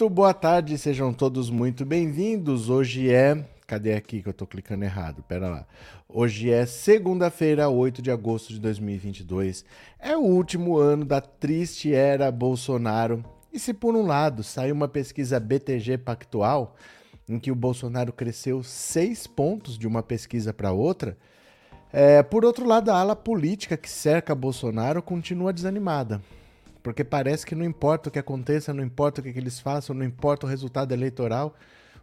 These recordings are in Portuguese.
Muito boa tarde, sejam todos muito bem-vindos. Hoje é. Cadê aqui que eu tô clicando errado? Pera lá. Hoje é segunda-feira, 8 de agosto de 2022. É o último ano da triste era Bolsonaro. E se por um lado saiu uma pesquisa BTG Pactual, em que o Bolsonaro cresceu seis pontos de uma pesquisa para outra, é, por outro lado, a ala política que cerca Bolsonaro continua desanimada. Porque parece que não importa o que aconteça, não importa o que, que eles façam, não importa o resultado eleitoral,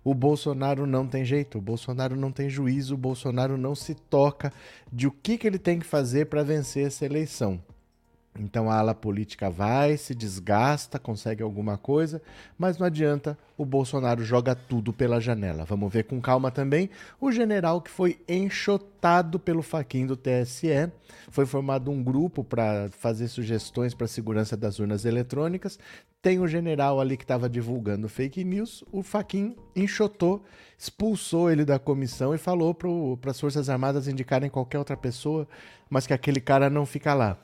o Bolsonaro não tem jeito, o Bolsonaro não tem juízo, o Bolsonaro não se toca de o que, que ele tem que fazer para vencer essa eleição. Então a ala política vai, se desgasta, consegue alguma coisa, mas não adianta, o Bolsonaro joga tudo pela janela. Vamos ver com calma também o general que foi enxotado pelo faquin do TSE. Foi formado um grupo para fazer sugestões para a segurança das urnas eletrônicas. Tem o general ali que estava divulgando fake news. O faquin enxotou, expulsou ele da comissão e falou para as Forças Armadas indicarem qualquer outra pessoa, mas que aquele cara não fica lá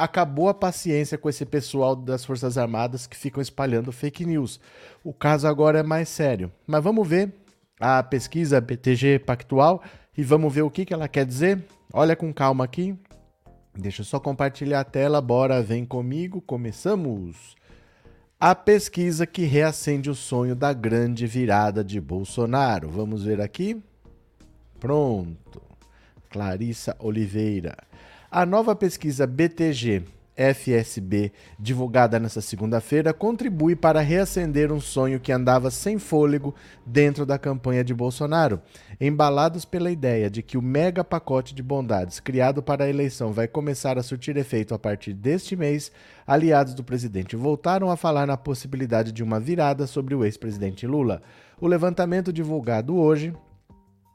acabou a paciência com esse pessoal das Forças Armadas que ficam espalhando fake news. O caso agora é mais sério. Mas vamos ver a pesquisa BTG Pactual e vamos ver o que, que ela quer dizer. Olha com calma aqui. Deixa eu só compartilhar a tela. Bora, vem comigo. Começamos. A pesquisa que reacende o sonho da grande virada de Bolsonaro. Vamos ver aqui. Pronto. Clarissa Oliveira. A nova pesquisa BTG FSB, divulgada nesta segunda-feira, contribui para reacender um sonho que andava sem fôlego dentro da campanha de Bolsonaro. Embalados pela ideia de que o mega pacote de bondades criado para a eleição vai começar a surtir efeito a partir deste mês, aliados do presidente voltaram a falar na possibilidade de uma virada sobre o ex-presidente Lula. O levantamento divulgado hoje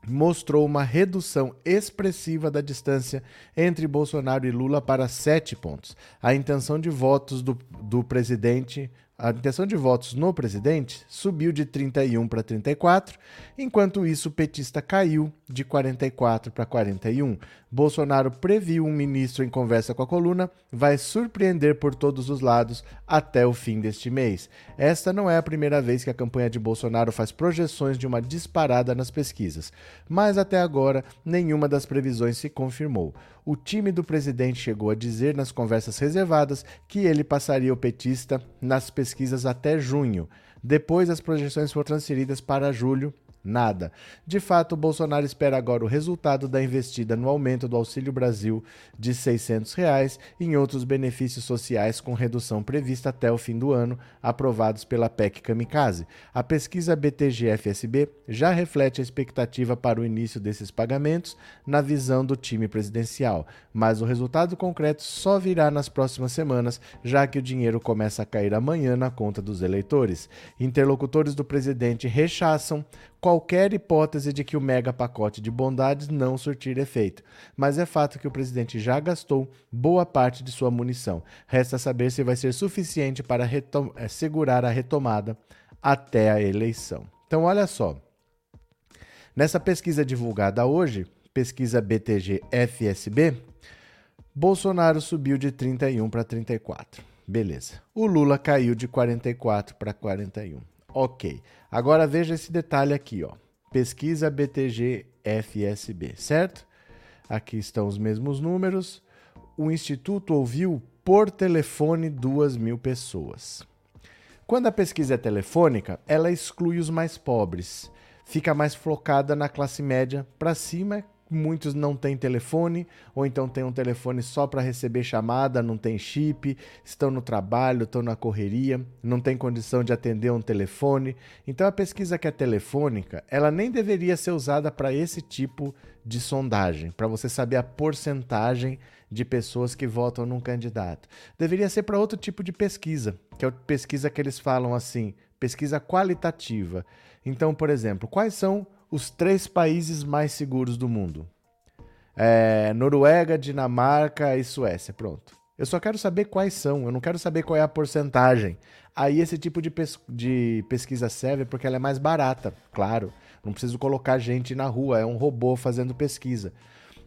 mostrou uma redução expressiva da distância entre Bolsonaro e Lula para sete pontos. A intenção de votos do, do presidente a intenção de votos no presidente subiu de 31 para 34, enquanto isso o petista caiu de 44 para 41. Bolsonaro previu um ministro em conversa com a coluna vai surpreender por todos os lados até o fim deste mês. Esta não é a primeira vez que a campanha de Bolsonaro faz projeções de uma disparada nas pesquisas, mas até agora nenhuma das previsões se confirmou o time do presidente chegou a dizer nas conversas reservadas que ele passaria o petista nas pesquisas até junho. Depois, as projeções foram transferidas para julho Nada. De fato, Bolsonaro espera agora o resultado da investida no aumento do Auxílio Brasil de 600 reais e em outros benefícios sociais com redução prevista até o fim do ano, aprovados pela PEC Kamikaze. A pesquisa BTG-FSB já reflete a expectativa para o início desses pagamentos na visão do time presidencial, mas o resultado concreto só virá nas próximas semanas, já que o dinheiro começa a cair amanhã na conta dos eleitores. Interlocutores do presidente rechaçam qualquer hipótese de que o mega pacote de bondades não surtir efeito, mas é fato que o presidente já gastou boa parte de sua munição. Resta saber se vai ser suficiente para eh, segurar a retomada até a eleição. Então, olha só. Nessa pesquisa divulgada hoje, pesquisa BTG-FSB, Bolsonaro subiu de 31 para 34. Beleza. O Lula caiu de 44 para 41. Ok. Agora veja esse detalhe aqui, ó. Pesquisa BTG FSB, certo? Aqui estão os mesmos números. O Instituto ouviu por telefone duas mil pessoas. Quando a pesquisa é telefônica, ela exclui os mais pobres. Fica mais focada na classe média para cima, muitos não têm telefone, ou então tem um telefone só para receber chamada, não tem chip, estão no trabalho, estão na correria, não tem condição de atender um telefone. Então a pesquisa que é telefônica, ela nem deveria ser usada para esse tipo de sondagem, para você saber a porcentagem de pessoas que votam num candidato. Deveria ser para outro tipo de pesquisa, que é a pesquisa que eles falam assim, pesquisa qualitativa. Então, por exemplo, quais são os três países mais seguros do mundo. É, Noruega, Dinamarca e Suécia. Pronto. Eu só quero saber quais são, eu não quero saber qual é a porcentagem. Aí esse tipo de, pes de pesquisa serve porque ela é mais barata, claro. Não preciso colocar gente na rua, é um robô fazendo pesquisa.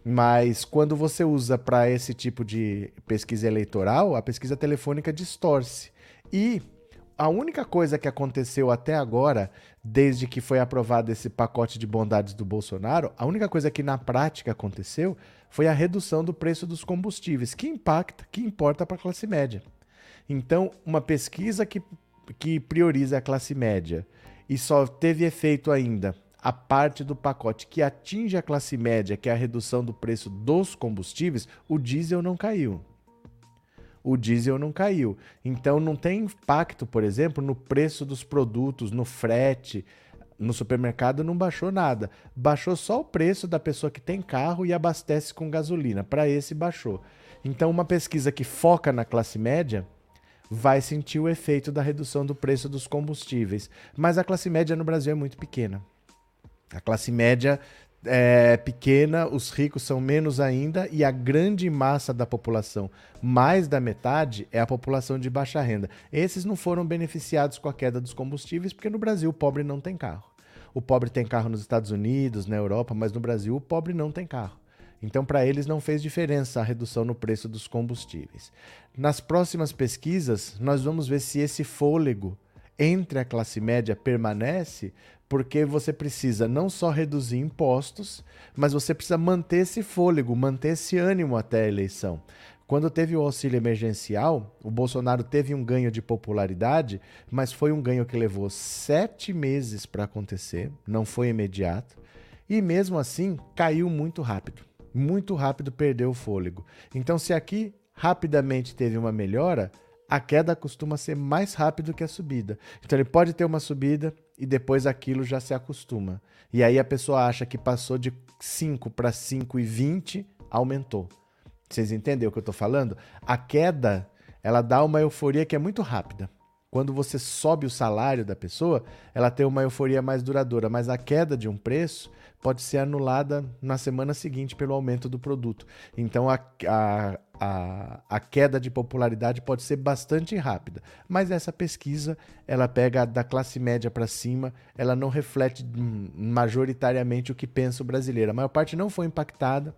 Mas quando você usa para esse tipo de pesquisa eleitoral, a pesquisa telefônica distorce. E a única coisa que aconteceu até agora, desde que foi aprovado esse pacote de bondades do Bolsonaro, a única coisa que na prática aconteceu foi a redução do preço dos combustíveis, que impacta, que importa para a classe média. Então, uma pesquisa que, que prioriza a classe média e só teve efeito ainda a parte do pacote que atinge a classe média, que é a redução do preço dos combustíveis, o diesel não caiu o diesel não caiu. Então não tem impacto, por exemplo, no preço dos produtos, no frete. No supermercado não baixou nada. Baixou só o preço da pessoa que tem carro e abastece com gasolina. Para esse baixou. Então, uma pesquisa que foca na classe média vai sentir o efeito da redução do preço dos combustíveis. Mas a classe média no Brasil é muito pequena. A classe média é pequena, os ricos são menos ainda, e a grande massa da população, mais da metade, é a população de baixa renda. Esses não foram beneficiados com a queda dos combustíveis, porque no Brasil o pobre não tem carro. O pobre tem carro nos Estados Unidos, na Europa, mas no Brasil o pobre não tem carro. Então, para eles não fez diferença a redução no preço dos combustíveis. Nas próximas pesquisas, nós vamos ver se esse fôlego entre a classe média permanece, porque você precisa não só reduzir impostos, mas você precisa manter esse fôlego, manter esse ânimo até a eleição. Quando teve o auxílio emergencial, o Bolsonaro teve um ganho de popularidade, mas foi um ganho que levou sete meses para acontecer, não foi imediato, e mesmo assim caiu muito rápido. Muito rápido perdeu o fôlego. Então, se aqui rapidamente teve uma melhora, a queda costuma ser mais rápido que a subida. Então ele pode ter uma subida e depois aquilo já se acostuma. E aí a pessoa acha que passou de 5 para 5 e 20, aumentou. Vocês entendem o que eu estou falando? A queda, ela dá uma euforia que é muito rápida. Quando você sobe o salário da pessoa, ela tem uma euforia mais duradoura, mas a queda de um preço pode ser anulada na semana seguinte pelo aumento do produto. Então a, a, a, a queda de popularidade pode ser bastante rápida. Mas essa pesquisa, ela pega da classe média para cima, ela não reflete majoritariamente o que pensa o brasileiro. A maior parte não foi impactada.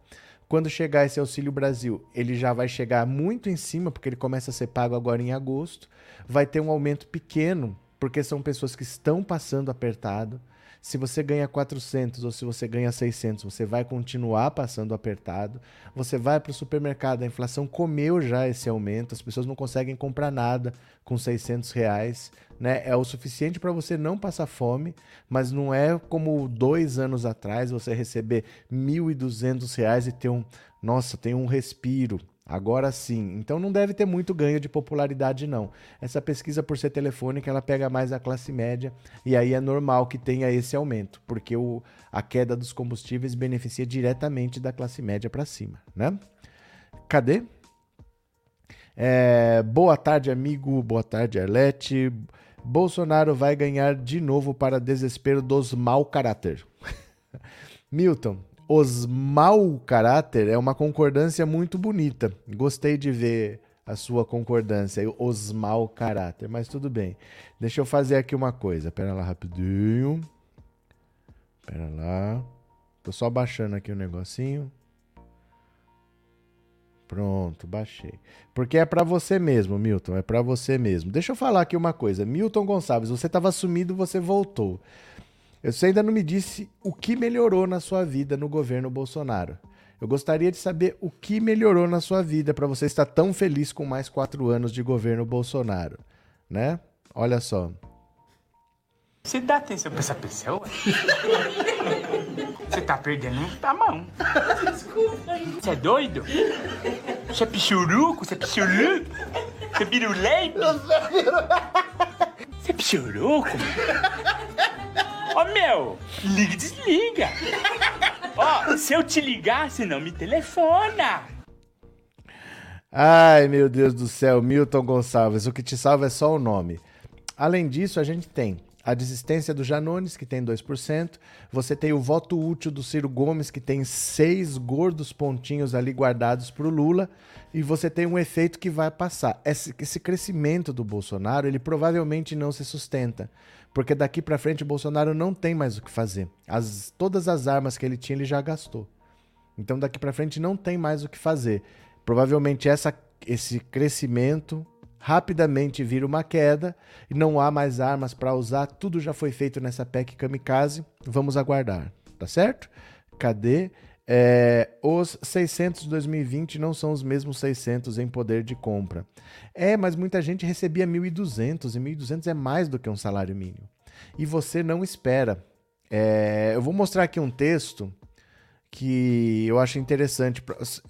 Quando chegar esse Auxílio Brasil, ele já vai chegar muito em cima, porque ele começa a ser pago agora em agosto. Vai ter um aumento pequeno, porque são pessoas que estão passando apertado. Se você ganha 400 ou se você ganha 600, você vai continuar passando apertado. Você vai para o supermercado, a inflação comeu já esse aumento, as pessoas não conseguem comprar nada com 600 reais. Né? É o suficiente para você não passar fome, mas não é como dois anos atrás você receber 1.200 reais e ter um, nossa, tem um respiro. Agora sim. Então não deve ter muito ganho de popularidade, não. Essa pesquisa, por ser telefônica, ela pega mais a classe média e aí é normal que tenha esse aumento, porque o, a queda dos combustíveis beneficia diretamente da classe média para cima, né? Cadê? É, boa tarde, amigo. Boa tarde, Arlete. Bolsonaro vai ganhar de novo para desespero dos mau caráter. Milton, os mau caráter é uma concordância muito bonita. Gostei de ver a sua concordância, os mau caráter, mas tudo bem. Deixa eu fazer aqui uma coisa. Pera lá rapidinho. Pera lá. Tô só baixando aqui o um negocinho. Pronto, baixei. Porque é para você mesmo, Milton, é para você mesmo. Deixa eu falar aqui uma coisa. Milton Gonçalves, você estava sumido, você voltou. Você ainda não me disse o que melhorou na sua vida no governo Bolsonaro. Eu gostaria de saber o que melhorou na sua vida para você estar tão feliz com mais quatro anos de governo Bolsonaro, né? Olha só. Você dá atenção pra essa pessoa? Você tá perdendo a mão. Desculpa. Você é doido? Você é pichuruco? Você é pichuruco? Você é biruleibe? Você é pichuruco? Ó, oh, meu, liga e desliga. Ó, oh, se eu te você não me telefona. Ai, meu Deus do céu, Milton Gonçalves, o que te salva é só o nome. Além disso, a gente tem a desistência do Janones, que tem 2%. Você tem o voto útil do Ciro Gomes, que tem seis gordos pontinhos ali guardados para o Lula. E você tem um efeito que vai passar. Esse, esse crescimento do Bolsonaro, ele provavelmente não se sustenta porque daqui para frente o Bolsonaro não tem mais o que fazer. As, todas as armas que ele tinha ele já gastou. Então daqui para frente não tem mais o que fazer. Provavelmente essa, esse crescimento rapidamente vira uma queda e não há mais armas para usar, tudo já foi feito nessa PEC kamikaze, vamos aguardar, tá certo? Cadê? É, os 600 de 2020 não são os mesmos 600 em poder de compra. É, mas muita gente recebia 1.200 e 1.200 é mais do que um salário mínimo. E você não espera. É, eu vou mostrar aqui um texto que eu acho interessante.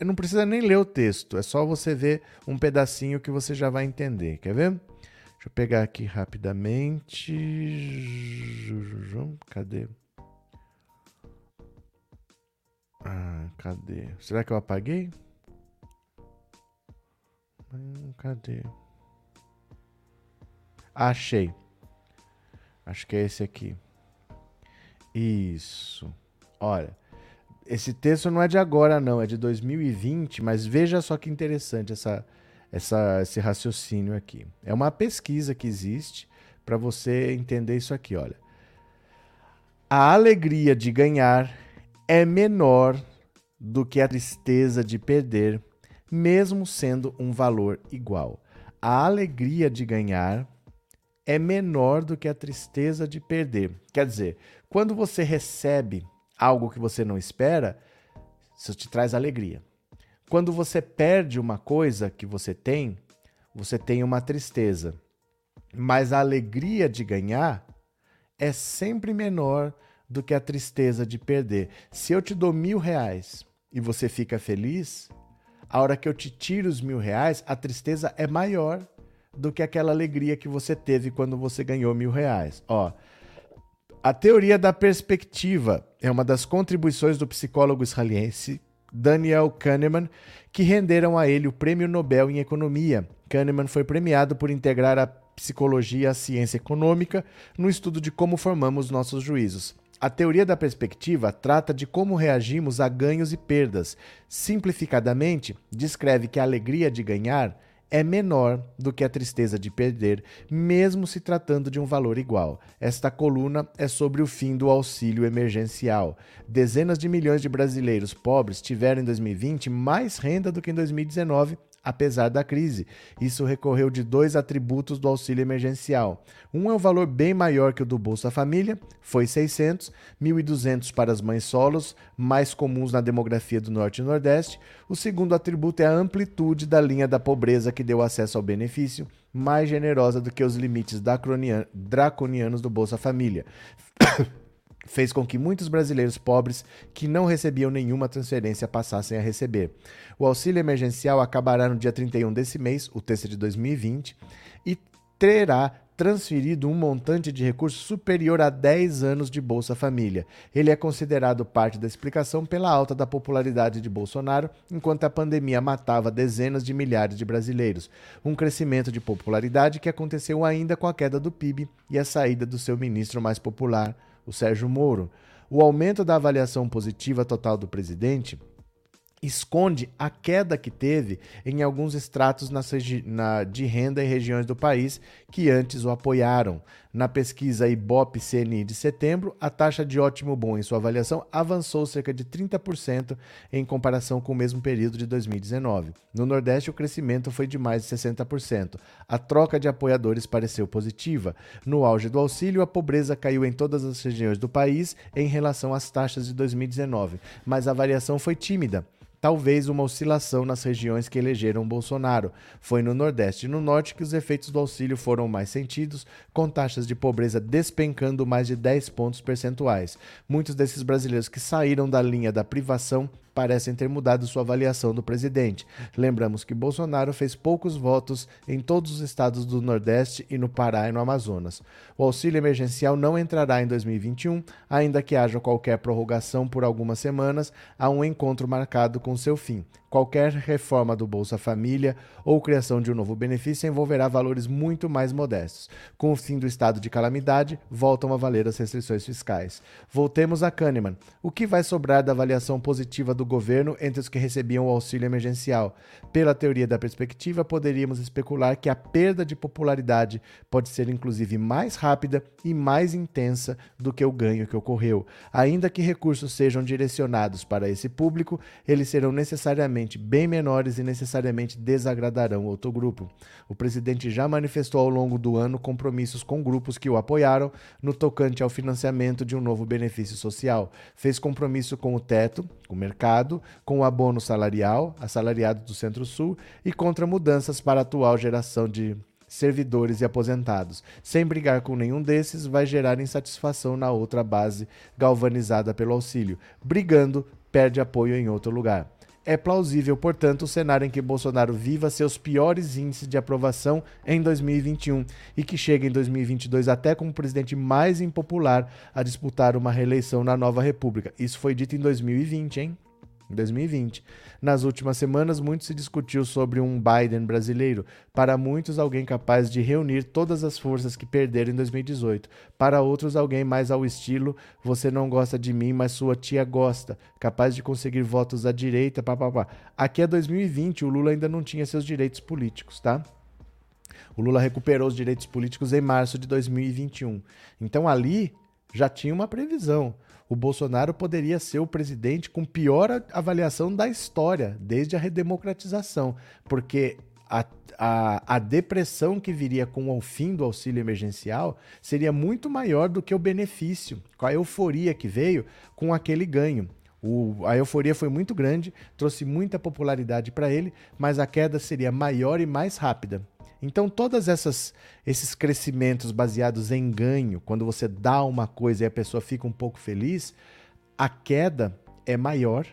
Não precisa nem ler o texto, é só você ver um pedacinho que você já vai entender. Quer ver? Deixa eu pegar aqui rapidamente. Cadê? Ah, cadê? Será que eu apaguei? Hum, cadê? Achei. Acho que é esse aqui. Isso. Olha, esse texto não é de agora, não, é de 2020, mas veja só que interessante essa, essa, esse raciocínio aqui. É uma pesquisa que existe para você entender isso aqui, olha. A alegria de ganhar é menor do que a tristeza de perder, mesmo sendo um valor igual. A alegria de ganhar é menor do que a tristeza de perder. Quer dizer, quando você recebe algo que você não espera, isso te traz alegria. Quando você perde uma coisa que você tem, você tem uma tristeza. Mas a alegria de ganhar é sempre menor do que a tristeza de perder. Se eu te dou mil reais e você fica feliz, a hora que eu te tiro os mil reais, a tristeza é maior do que aquela alegria que você teve quando você ganhou mil reais. Ó, a teoria da perspectiva é uma das contribuições do psicólogo israelense Daniel Kahneman, que renderam a ele o Prêmio Nobel em Economia. Kahneman foi premiado por integrar a psicologia à ciência econômica no estudo de como formamos nossos juízos. A teoria da perspectiva trata de como reagimos a ganhos e perdas. Simplificadamente, descreve que a alegria de ganhar é menor do que a tristeza de perder, mesmo se tratando de um valor igual. Esta coluna é sobre o fim do auxílio emergencial. Dezenas de milhões de brasileiros pobres tiveram em 2020 mais renda do que em 2019 apesar da crise. Isso recorreu de dois atributos do auxílio emergencial. Um é um valor bem maior que o do Bolsa Família, foi 600, 1.200 para as mães solos, mais comuns na demografia do Norte e Nordeste. O segundo atributo é a amplitude da linha da pobreza que deu acesso ao benefício, mais generosa do que os limites draconianos do Bolsa Família. fez com que muitos brasileiros pobres que não recebiam nenhuma transferência passassem a receber. O auxílio emergencial acabará no dia 31 desse mês, o terceiro de 2020, e terá transferido um montante de recursos superior a 10 anos de Bolsa Família. Ele é considerado parte da explicação pela alta da popularidade de Bolsonaro, enquanto a pandemia matava dezenas de milhares de brasileiros. Um crescimento de popularidade que aconteceu ainda com a queda do PIB e a saída do seu ministro mais popular, o Sérgio Moro, o aumento da avaliação positiva total do presidente esconde a queda que teve em alguns estratos na, de renda em regiões do país que antes o apoiaram. Na pesquisa Ibope-CNI de setembro, a taxa de ótimo bom em sua avaliação avançou cerca de 30% em comparação com o mesmo período de 2019. No Nordeste, o crescimento foi de mais de 60%. A troca de apoiadores pareceu positiva. No auge do auxílio, a pobreza caiu em todas as regiões do país em relação às taxas de 2019, mas a variação foi tímida talvez uma oscilação nas regiões que elegeram Bolsonaro. Foi no Nordeste e no Norte que os efeitos do auxílio foram mais sentidos, com taxas de pobreza despencando mais de 10 pontos percentuais. Muitos desses brasileiros que saíram da linha da privação parecem ter mudado sua avaliação do presidente. Lembramos que Bolsonaro fez poucos votos em todos os estados do Nordeste e no Pará e no Amazonas. O auxílio emergencial não entrará em 2021, ainda que haja qualquer prorrogação por algumas semanas, há um encontro marcado com seu fim. Qualquer reforma do Bolsa Família ou criação de um novo benefício envolverá valores muito mais modestos. Com o fim do estado de calamidade, voltam a valer as restrições fiscais. Voltemos a Kahneman. O que vai sobrar da avaliação positiva do governo entre os que recebiam o auxílio emergencial? Pela teoria da perspectiva, poderíamos especular que a perda de popularidade pode ser inclusive mais rápida e mais intensa do que o ganho que ocorreu. Ainda que recursos sejam direcionados para esse público, eles serão necessariamente bem menores e necessariamente desagradarão outro grupo. O presidente já manifestou ao longo do ano compromissos com grupos que o apoiaram no tocante ao financiamento de um novo benefício social. Fez compromisso com o teto, com o mercado, com o abono salarial, assalariado do Centro-Sul e contra mudanças para a atual geração de servidores e aposentados. Sem brigar com nenhum desses, vai gerar insatisfação na outra base galvanizada pelo auxílio. Brigando, perde apoio em outro lugar. É plausível, portanto, o cenário em que Bolsonaro viva seus piores índices de aprovação em 2021 e que chegue em 2022 até como presidente mais impopular a disputar uma reeleição na nova República. Isso foi dito em 2020, hein? Em 2020. Nas últimas semanas, muito se discutiu sobre um Biden brasileiro. Para muitos, alguém capaz de reunir todas as forças que perderam em 2018. Para outros, alguém mais ao estilo: você não gosta de mim, mas sua tia gosta. Capaz de conseguir votos à direita, papapá. Aqui é 2020, o Lula ainda não tinha seus direitos políticos, tá? O Lula recuperou os direitos políticos em março de 2021. Então ali já tinha uma previsão o Bolsonaro poderia ser o presidente com pior avaliação da história, desde a redemocratização, porque a, a, a, depressão que viria com o fim do auxílio emergencial seria muito maior do que o benefício, com a euforia que veio com aquele ganho. O, a euforia foi muito grande, trouxe muita popularidade para ele, mas a queda seria maior e mais rápida. Então, todos esses crescimentos baseados em ganho, quando você dá uma coisa e a pessoa fica um pouco feliz, a queda é maior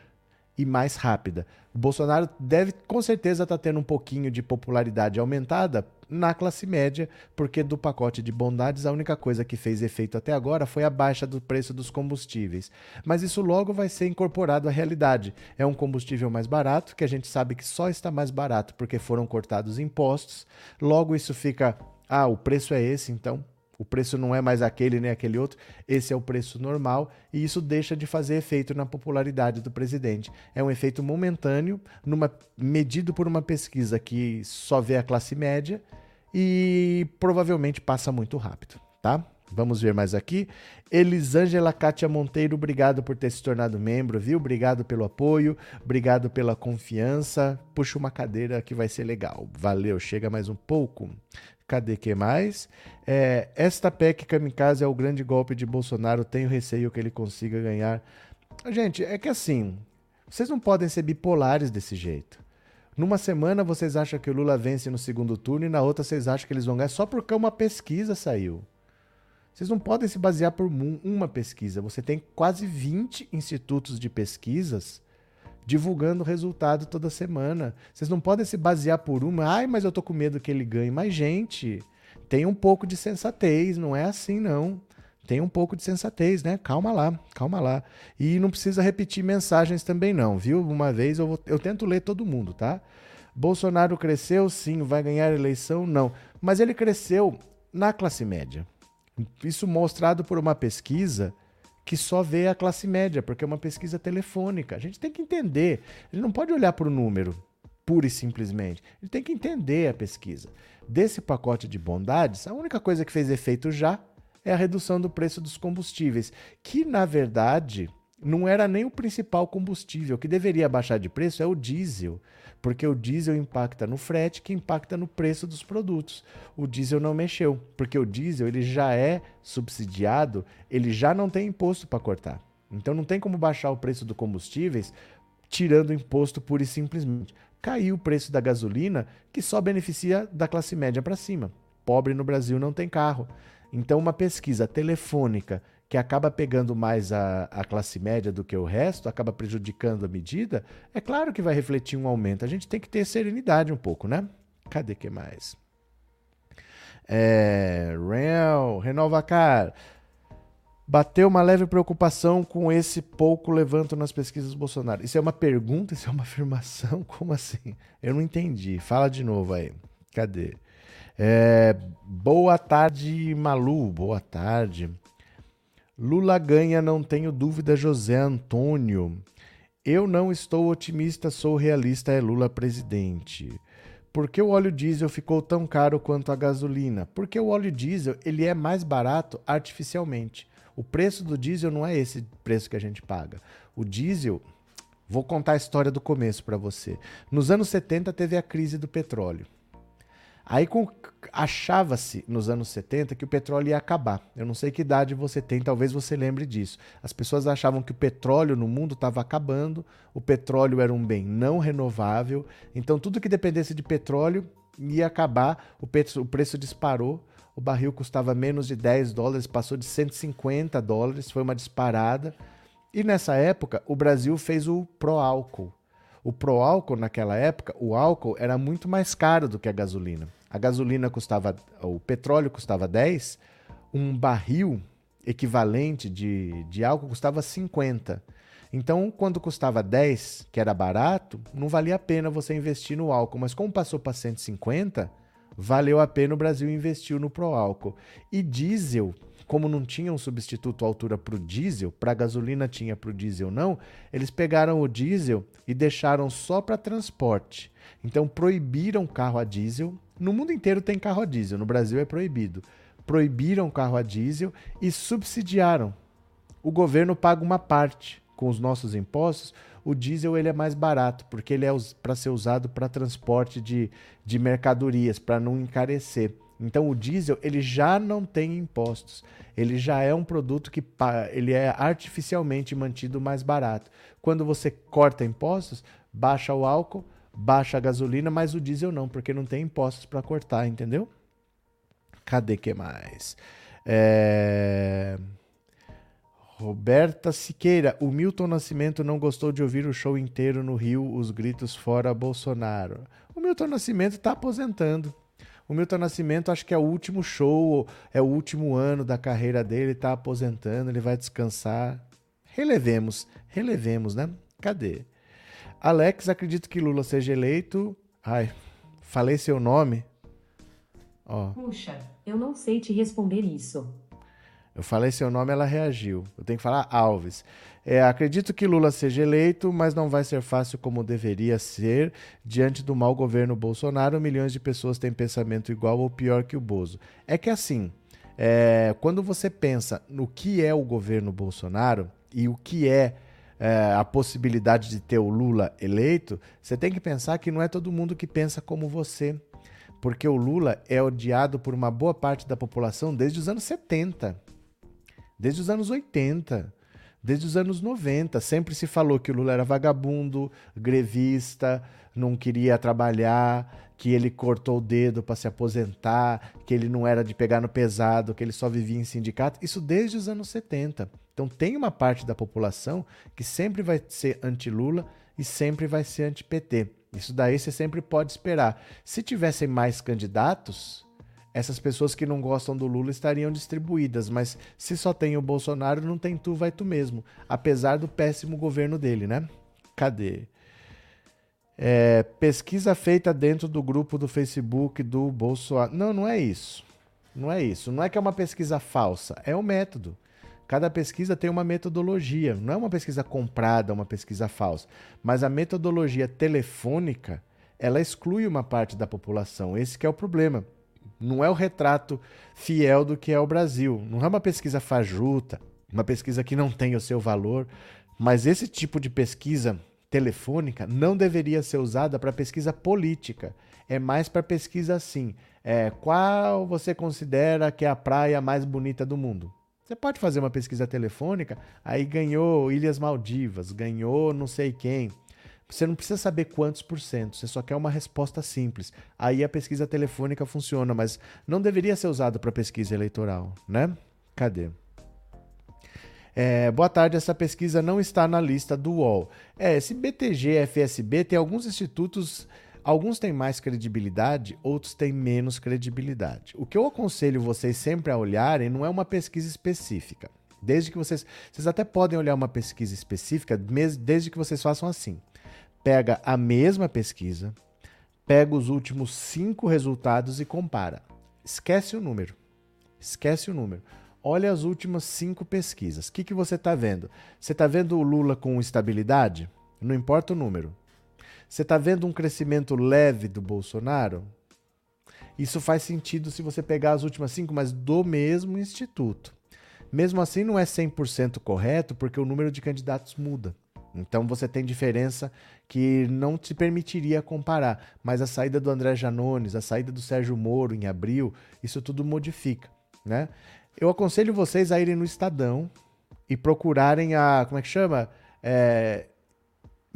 e mais rápida. O Bolsonaro deve com certeza estar tá tendo um pouquinho de popularidade aumentada na classe média, porque do pacote de bondades a única coisa que fez efeito até agora foi a baixa do preço dos combustíveis. Mas isso logo vai ser incorporado à realidade. É um combustível mais barato, que a gente sabe que só está mais barato porque foram cortados impostos. Logo isso fica, ah, o preço é esse, então o preço não é mais aquele nem aquele outro, esse é o preço normal e isso deixa de fazer efeito na popularidade do presidente. É um efeito momentâneo, numa, medido por uma pesquisa que só vê a classe média e provavelmente passa muito rápido, tá? Vamos ver mais aqui. Elisângela Kátia Monteiro, obrigado por ter se tornado membro, viu? Obrigado pelo apoio, obrigado pela confiança. Puxa uma cadeira que vai ser legal. Valeu, chega mais um pouco. Cadê que mais? É, esta PEC kamikaze é o grande golpe de Bolsonaro. Tenho receio que ele consiga ganhar. Gente, é que assim, vocês não podem ser bipolares desse jeito. Numa semana vocês acham que o Lula vence no segundo turno e na outra vocês acham que eles vão ganhar só porque uma pesquisa saiu. Vocês não podem se basear por uma pesquisa. Você tem quase 20 institutos de pesquisas divulgando o resultado toda semana. Vocês não podem se basear por uma, ai, mas eu tô com medo que ele ganhe. Mas, gente, tem um pouco de sensatez, não é assim, não. Tem um pouco de sensatez, né? Calma lá, calma lá. E não precisa repetir mensagens também, não, viu? Uma vez eu, vou, eu tento ler todo mundo, tá? Bolsonaro cresceu, sim. Vai ganhar eleição? Não. Mas ele cresceu na classe média. Isso mostrado por uma pesquisa que só vê a classe média, porque é uma pesquisa telefônica. A gente tem que entender. Ele não pode olhar para o número, pura e simplesmente. Ele tem que entender a pesquisa. Desse pacote de bondades, a única coisa que fez efeito já é a redução do preço dos combustíveis, que na verdade não era nem o principal combustível. O que deveria baixar de preço é o diesel porque o diesel impacta no frete, que impacta no preço dos produtos. O diesel não mexeu, porque o diesel ele já é subsidiado, ele já não tem imposto para cortar. Então não tem como baixar o preço dos combustíveis tirando o imposto pura e simplesmente. Caiu o preço da gasolina, que só beneficia da classe média para cima. Pobre no Brasil não tem carro. Então uma pesquisa telefônica que acaba pegando mais a, a classe média do que o resto, acaba prejudicando a medida, é claro que vai refletir um aumento. A gente tem que ter serenidade um pouco, né? Cadê que mais? É, Real, Renovacar. Bateu uma leve preocupação com esse pouco levanto nas pesquisas Bolsonaro. Isso é uma pergunta? Isso é uma afirmação? Como assim? Eu não entendi. Fala de novo aí. Cadê? É, boa tarde, Malu. Boa tarde. Lula ganha, não tenho dúvida, José Antônio. Eu não estou otimista, sou realista, é Lula presidente. Por que o óleo diesel ficou tão caro quanto a gasolina? Porque o óleo diesel ele é mais barato artificialmente. O preço do diesel não é esse preço que a gente paga. O diesel, Vou contar a história do começo para você. Nos anos 70 teve a crise do petróleo. Aí achava-se nos anos 70 que o petróleo ia acabar. Eu não sei que idade você tem, talvez você lembre disso. As pessoas achavam que o petróleo no mundo estava acabando, o petróleo era um bem não renovável, então tudo que dependesse de petróleo ia acabar, o, o preço disparou, o barril custava menos de 10 dólares, passou de 150 dólares, foi uma disparada. E nessa época, o Brasil fez o pró-álcool. O pró-álcool, naquela época, o álcool era muito mais caro do que a gasolina. A gasolina custava, o petróleo custava 10, um barril equivalente de, de álcool custava 50. Então, quando custava 10, que era barato, não valia a pena você investir no álcool. Mas como passou para 150, valeu a pena o Brasil investir no pró-álcool. E diesel como não tinha um substituto à altura para o diesel, para gasolina tinha, para o diesel não, eles pegaram o diesel e deixaram só para transporte. Então proibiram carro a diesel. No mundo inteiro tem carro a diesel, no Brasil é proibido. Proibiram carro a diesel e subsidiaram. O governo paga uma parte com os nossos impostos. O diesel ele é mais barato, porque ele é para ser usado para transporte de, de mercadorias, para não encarecer. Então o diesel ele já não tem impostos. Ele já é um produto que ele é artificialmente mantido mais barato. Quando você corta impostos, baixa o álcool, baixa a gasolina, mas o diesel não, porque não tem impostos para cortar, entendeu? Cadê que mais? É... Roberta Siqueira, o Milton Nascimento não gostou de ouvir o show inteiro no Rio, os gritos fora Bolsonaro. O Milton Nascimento está aposentando. O Milton Nascimento acho que é o último show, é o último ano da carreira dele, tá aposentando, ele vai descansar. Relevemos, relevemos, né? Cadê? Alex, acredito que Lula seja eleito. Ai, falei seu nome. Ó. Puxa, eu não sei te responder isso. Eu falei seu nome, ela reagiu. Eu tenho que falar Alves. É, acredito que Lula seja eleito, mas não vai ser fácil como deveria ser. Diante do mau governo Bolsonaro, milhões de pessoas têm pensamento igual ou pior que o Bozo. É que assim, é, quando você pensa no que é o governo Bolsonaro e o que é, é, a possibilidade de ter o Lula eleito, você tem que pensar que não é todo mundo que pensa como você. Porque o Lula é odiado por uma boa parte da população desde os anos 70 desde os anos 80, desde os anos 90. Sempre se falou que o Lula era vagabundo, grevista, não queria trabalhar, que ele cortou o dedo para se aposentar, que ele não era de pegar no pesado, que ele só vivia em sindicato. Isso desde os anos 70. Então tem uma parte da população que sempre vai ser anti-Lula e sempre vai ser anti-PT. Isso daí você sempre pode esperar. Se tivessem mais candidatos, essas pessoas que não gostam do Lula estariam distribuídas, mas se só tem o Bolsonaro, não tem tu, vai tu mesmo. Apesar do péssimo governo dele, né? Cadê? É, pesquisa feita dentro do grupo do Facebook do Bolsonaro. Não, não é isso. Não é isso. Não é que é uma pesquisa falsa. É o método. Cada pesquisa tem uma metodologia. Não é uma pesquisa comprada, uma pesquisa falsa. Mas a metodologia telefônica, ela exclui uma parte da população. Esse é o problema. Não é o retrato fiel do que é o Brasil. Não é uma pesquisa fajuta, uma pesquisa que não tem o seu valor. Mas esse tipo de pesquisa telefônica não deveria ser usada para pesquisa política. É mais para pesquisa assim. É, qual você considera que é a praia mais bonita do mundo? Você pode fazer uma pesquisa telefônica, aí ganhou Ilhas Maldivas, ganhou não sei quem. Você não precisa saber quantos por cento, você só quer uma resposta simples. Aí a pesquisa telefônica funciona, mas não deveria ser usado para pesquisa eleitoral, né? Cadê? É, boa tarde, essa pesquisa não está na lista do UOL. É, esse BTG, FSB, tem alguns institutos, alguns têm mais credibilidade, outros têm menos credibilidade. O que eu aconselho vocês sempre a olharem não é uma pesquisa específica. Desde que vocês. Vocês até podem olhar uma pesquisa específica, desde que vocês façam assim pega a mesma pesquisa, pega os últimos cinco resultados e compara. Esquece o número. Esquece o número. Olha as últimas cinco pesquisas. O que, que você está vendo? Você está vendo o Lula com estabilidade? Não importa o número. Você está vendo um crescimento leve do Bolsonaro? Isso faz sentido se você pegar as últimas cinco, mas do mesmo instituto. Mesmo assim, não é 100% correto, porque o número de candidatos muda. Então você tem diferença que não te permitiria comparar. Mas a saída do André Janones, a saída do Sérgio Moro em abril, isso tudo modifica, né? Eu aconselho vocês a irem no Estadão e procurarem a. Como é que chama? É,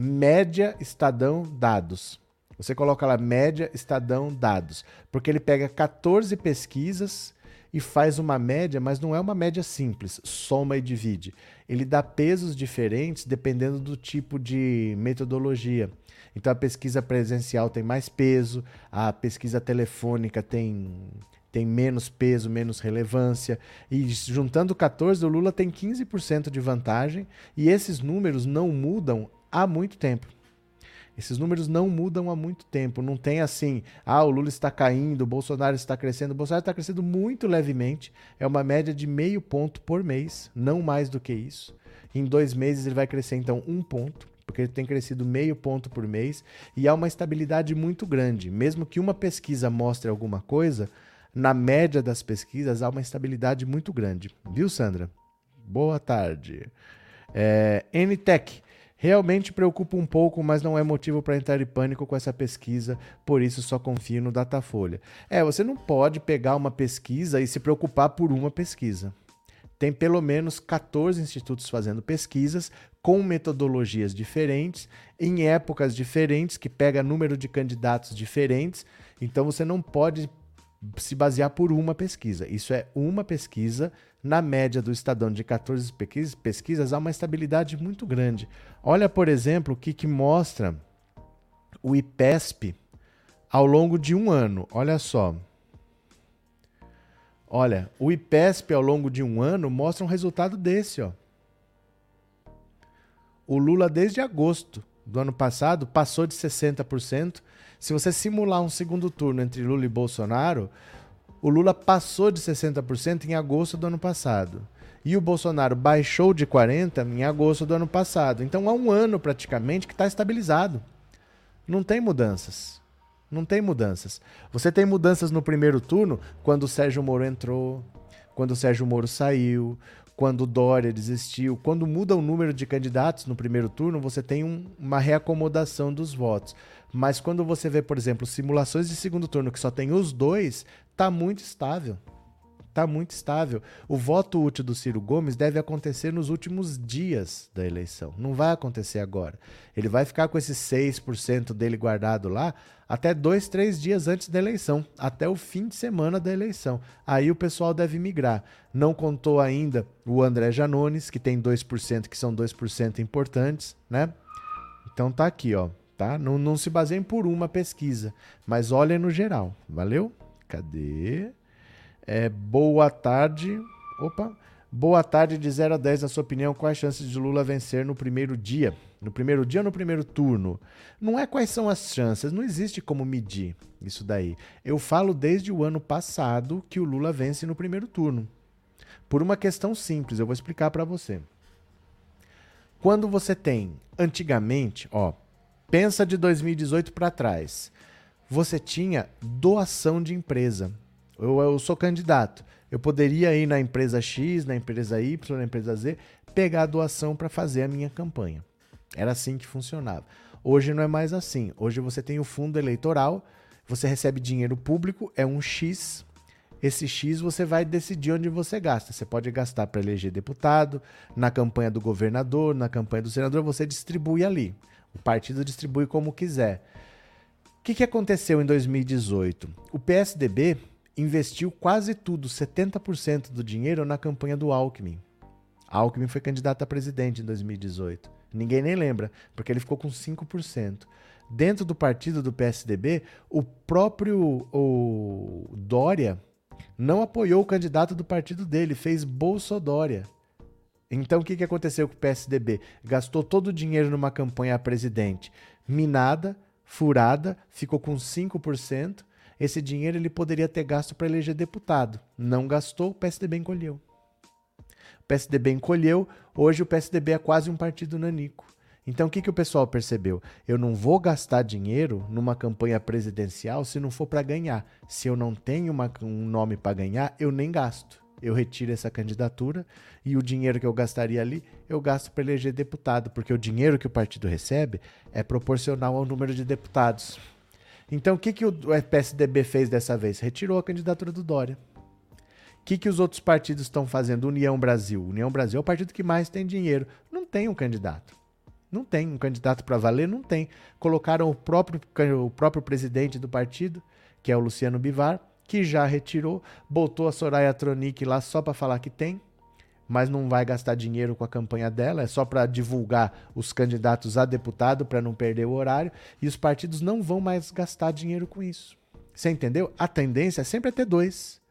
média Estadão Dados. Você coloca lá média Estadão Dados, porque ele pega 14 pesquisas e faz uma média, mas não é uma média simples, soma e divide. Ele dá pesos diferentes dependendo do tipo de metodologia. Então a pesquisa presencial tem mais peso, a pesquisa telefônica tem tem menos peso, menos relevância. E juntando 14, o Lula tem 15% de vantagem e esses números não mudam há muito tempo. Esses números não mudam há muito tempo. Não tem assim, ah, o Lula está caindo, o Bolsonaro está crescendo. O Bolsonaro está crescendo muito levemente. É uma média de meio ponto por mês, não mais do que isso. Em dois meses ele vai crescer, então, um ponto, porque ele tem crescido meio ponto por mês. E há uma estabilidade muito grande. Mesmo que uma pesquisa mostre alguma coisa, na média das pesquisas há uma estabilidade muito grande. Viu, Sandra? Boa tarde. É, NTech. Realmente preocupa um pouco, mas não é motivo para entrar em pânico com essa pesquisa, por isso só confio no Datafolha. É, você não pode pegar uma pesquisa e se preocupar por uma pesquisa. Tem pelo menos 14 institutos fazendo pesquisas com metodologias diferentes, em épocas diferentes, que pega número de candidatos diferentes. Então você não pode se basear por uma pesquisa. Isso é uma pesquisa. Na média do Estadão de 14 pesquisas, há uma estabilidade muito grande. Olha, por exemplo, o que, que mostra o IPESP ao longo de um ano. Olha só. Olha, o IPESP ao longo de um ano mostra um resultado desse, ó. O Lula, desde agosto do ano passado, passou de 60% se você simular um segundo turno entre Lula e Bolsonaro, o Lula passou de 60% em agosto do ano passado. E o Bolsonaro baixou de 40% em agosto do ano passado. Então há um ano praticamente que está estabilizado. Não tem mudanças. Não tem mudanças. Você tem mudanças no primeiro turno quando o Sérgio Moro entrou, quando o Sérgio Moro saiu, quando Dória desistiu. Quando muda o número de candidatos no primeiro turno, você tem um, uma reacomodação dos votos. Mas quando você vê, por exemplo, simulações de segundo turno que só tem os dois, tá muito estável. Tá muito estável. O voto útil do Ciro Gomes deve acontecer nos últimos dias da eleição. Não vai acontecer agora. Ele vai ficar com esses 6% dele guardado lá até dois, três dias antes da eleição, até o fim de semana da eleição. Aí o pessoal deve migrar. Não contou ainda o André Janones, que tem 2%, que são 2% importantes, né? Então tá aqui, ó tá? Não, não se baseiem por uma pesquisa, mas olhem no geral. Valeu? Cadê? É, boa tarde. Opa. Boa tarde, de 0 a 10, na sua opinião, quais chances de Lula vencer no primeiro dia? No primeiro dia ou no primeiro turno? Não é quais são as chances, não existe como medir isso daí. Eu falo desde o ano passado que o Lula vence no primeiro turno. Por uma questão simples, eu vou explicar para você. Quando você tem, antigamente, ó, Pensa de 2018 para trás. Você tinha doação de empresa. Eu, eu sou candidato. Eu poderia ir na empresa X, na empresa Y, na empresa Z, pegar a doação para fazer a minha campanha. Era assim que funcionava. Hoje não é mais assim. Hoje você tem o fundo eleitoral, você recebe dinheiro público, é um X. Esse X você vai decidir onde você gasta. Você pode gastar para eleger deputado, na campanha do governador, na campanha do senador, você distribui ali. O partido distribui como quiser. O que, que aconteceu em 2018? O PSDB investiu quase tudo, 70% do dinheiro, na campanha do Alckmin. Alckmin foi candidato a presidente em 2018. Ninguém nem lembra, porque ele ficou com 5%. Dentro do partido do PSDB, o próprio o Dória não apoiou o candidato do partido dele, fez Bolsodória. Então o que, que aconteceu com o PSDB? Gastou todo o dinheiro numa campanha a presidente minada, furada, ficou com 5%. Esse dinheiro ele poderia ter gasto para eleger deputado. Não gastou, o PSDB encolheu. O PSDB encolheu, hoje o PSDB é quase um partido nanico. Então o que, que o pessoal percebeu? Eu não vou gastar dinheiro numa campanha presidencial se não for para ganhar. Se eu não tenho uma, um nome para ganhar, eu nem gasto. eu retiro essa candidatura e o dinheiro que eu gastaria ali, eu gasto para eleger deputado, porque o dinheiro que o partido recebe é proporcional ao número de deputados. Então, o que, que o PSDB fez dessa vez? Retirou a candidatura do Dória. O que, que os outros partidos estão fazendo? União Brasil. União Brasil é o partido que mais tem dinheiro. Não tem um candidato. Não tem um candidato para valer, não tem. Colocaram o próprio, o próprio presidente do partido, que é o Luciano Bivar, que já retirou, botou a Soraya Tronic lá só para falar que tem, mas não vai gastar dinheiro com a campanha dela, é só para divulgar os candidatos a deputado para não perder o horário, e os partidos não vão mais gastar dinheiro com isso. Você entendeu? A tendência é sempre é ter dois.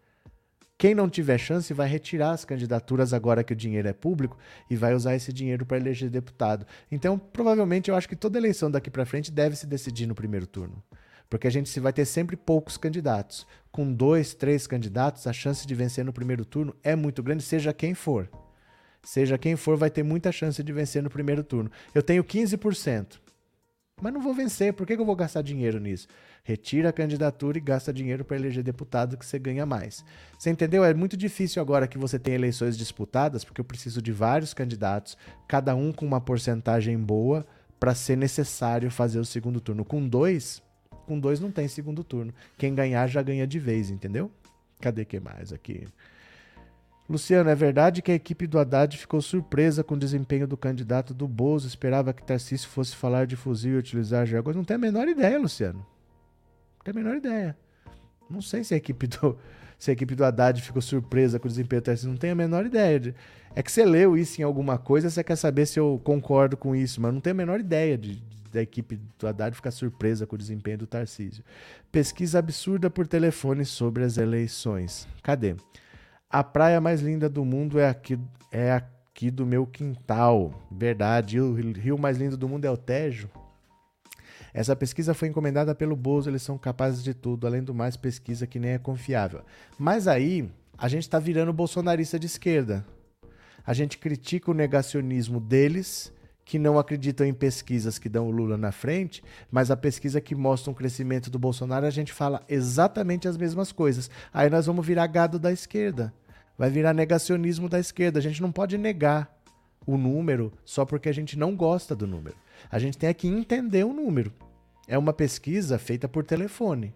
Quem não tiver chance vai retirar as candidaturas agora que o dinheiro é público e vai usar esse dinheiro para eleger deputado. Então, provavelmente, eu acho que toda eleição daqui para frente deve se decidir no primeiro turno. Porque a gente vai ter sempre poucos candidatos. Com dois, três candidatos, a chance de vencer no primeiro turno é muito grande, seja quem for. Seja quem for, vai ter muita chance de vencer no primeiro turno. Eu tenho 15%. Mas não vou vencer, por que eu vou gastar dinheiro nisso? Retira a candidatura e gasta dinheiro para eleger deputado que você ganha mais. Você entendeu? É muito difícil agora que você tem eleições disputadas, porque eu preciso de vários candidatos, cada um com uma porcentagem boa, para ser necessário fazer o segundo turno. Com dois, com dois não tem segundo turno. Quem ganhar já ganha de vez, entendeu? Cadê que mais aqui? Luciano, é verdade que a equipe do Haddad ficou surpresa com o desempenho do candidato do Bozo, esperava que Tarcísio fosse falar de fuzil e utilizar jargões. Não tem a menor ideia, Luciano. Não tem a menor ideia. Não sei se a equipe do, se a equipe do Haddad ficou surpresa com o desempenho do Tarcísio. Não tenho a menor ideia. É que você leu isso em alguma coisa, você quer saber se eu concordo com isso, mas não tenho a menor ideia de, da equipe do Haddad ficar surpresa com o desempenho do Tarcísio. Pesquisa absurda por telefone sobre as eleições. Cadê? A praia mais linda do mundo é aqui, é aqui do meu quintal. Verdade. O rio mais lindo do mundo é o Tejo. Essa pesquisa foi encomendada pelo Bozo, eles são capazes de tudo, além do mais, pesquisa que nem é confiável. Mas aí, a gente está virando bolsonarista de esquerda. A gente critica o negacionismo deles que não acreditam em pesquisas que dão o Lula na frente, mas a pesquisa que mostra um crescimento do Bolsonaro, a gente fala exatamente as mesmas coisas. Aí nós vamos virar gado da esquerda. Vai virar negacionismo da esquerda. A gente não pode negar o número só porque a gente não gosta do número. A gente tem que entender o número. É uma pesquisa feita por telefone.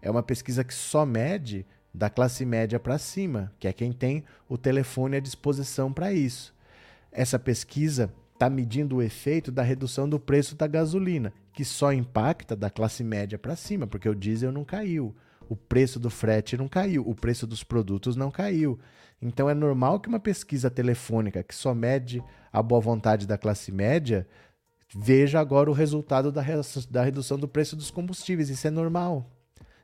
É uma pesquisa que só mede da classe média para cima, que é quem tem o telefone à disposição para isso. Essa pesquisa está medindo o efeito da redução do preço da gasolina, que só impacta da classe média para cima, porque o diesel não caiu, o preço do frete não caiu, o preço dos produtos não caiu. Então é normal que uma pesquisa telefônica que só mede a boa vontade da classe média veja agora o resultado da, da redução do preço dos combustíveis. Isso é normal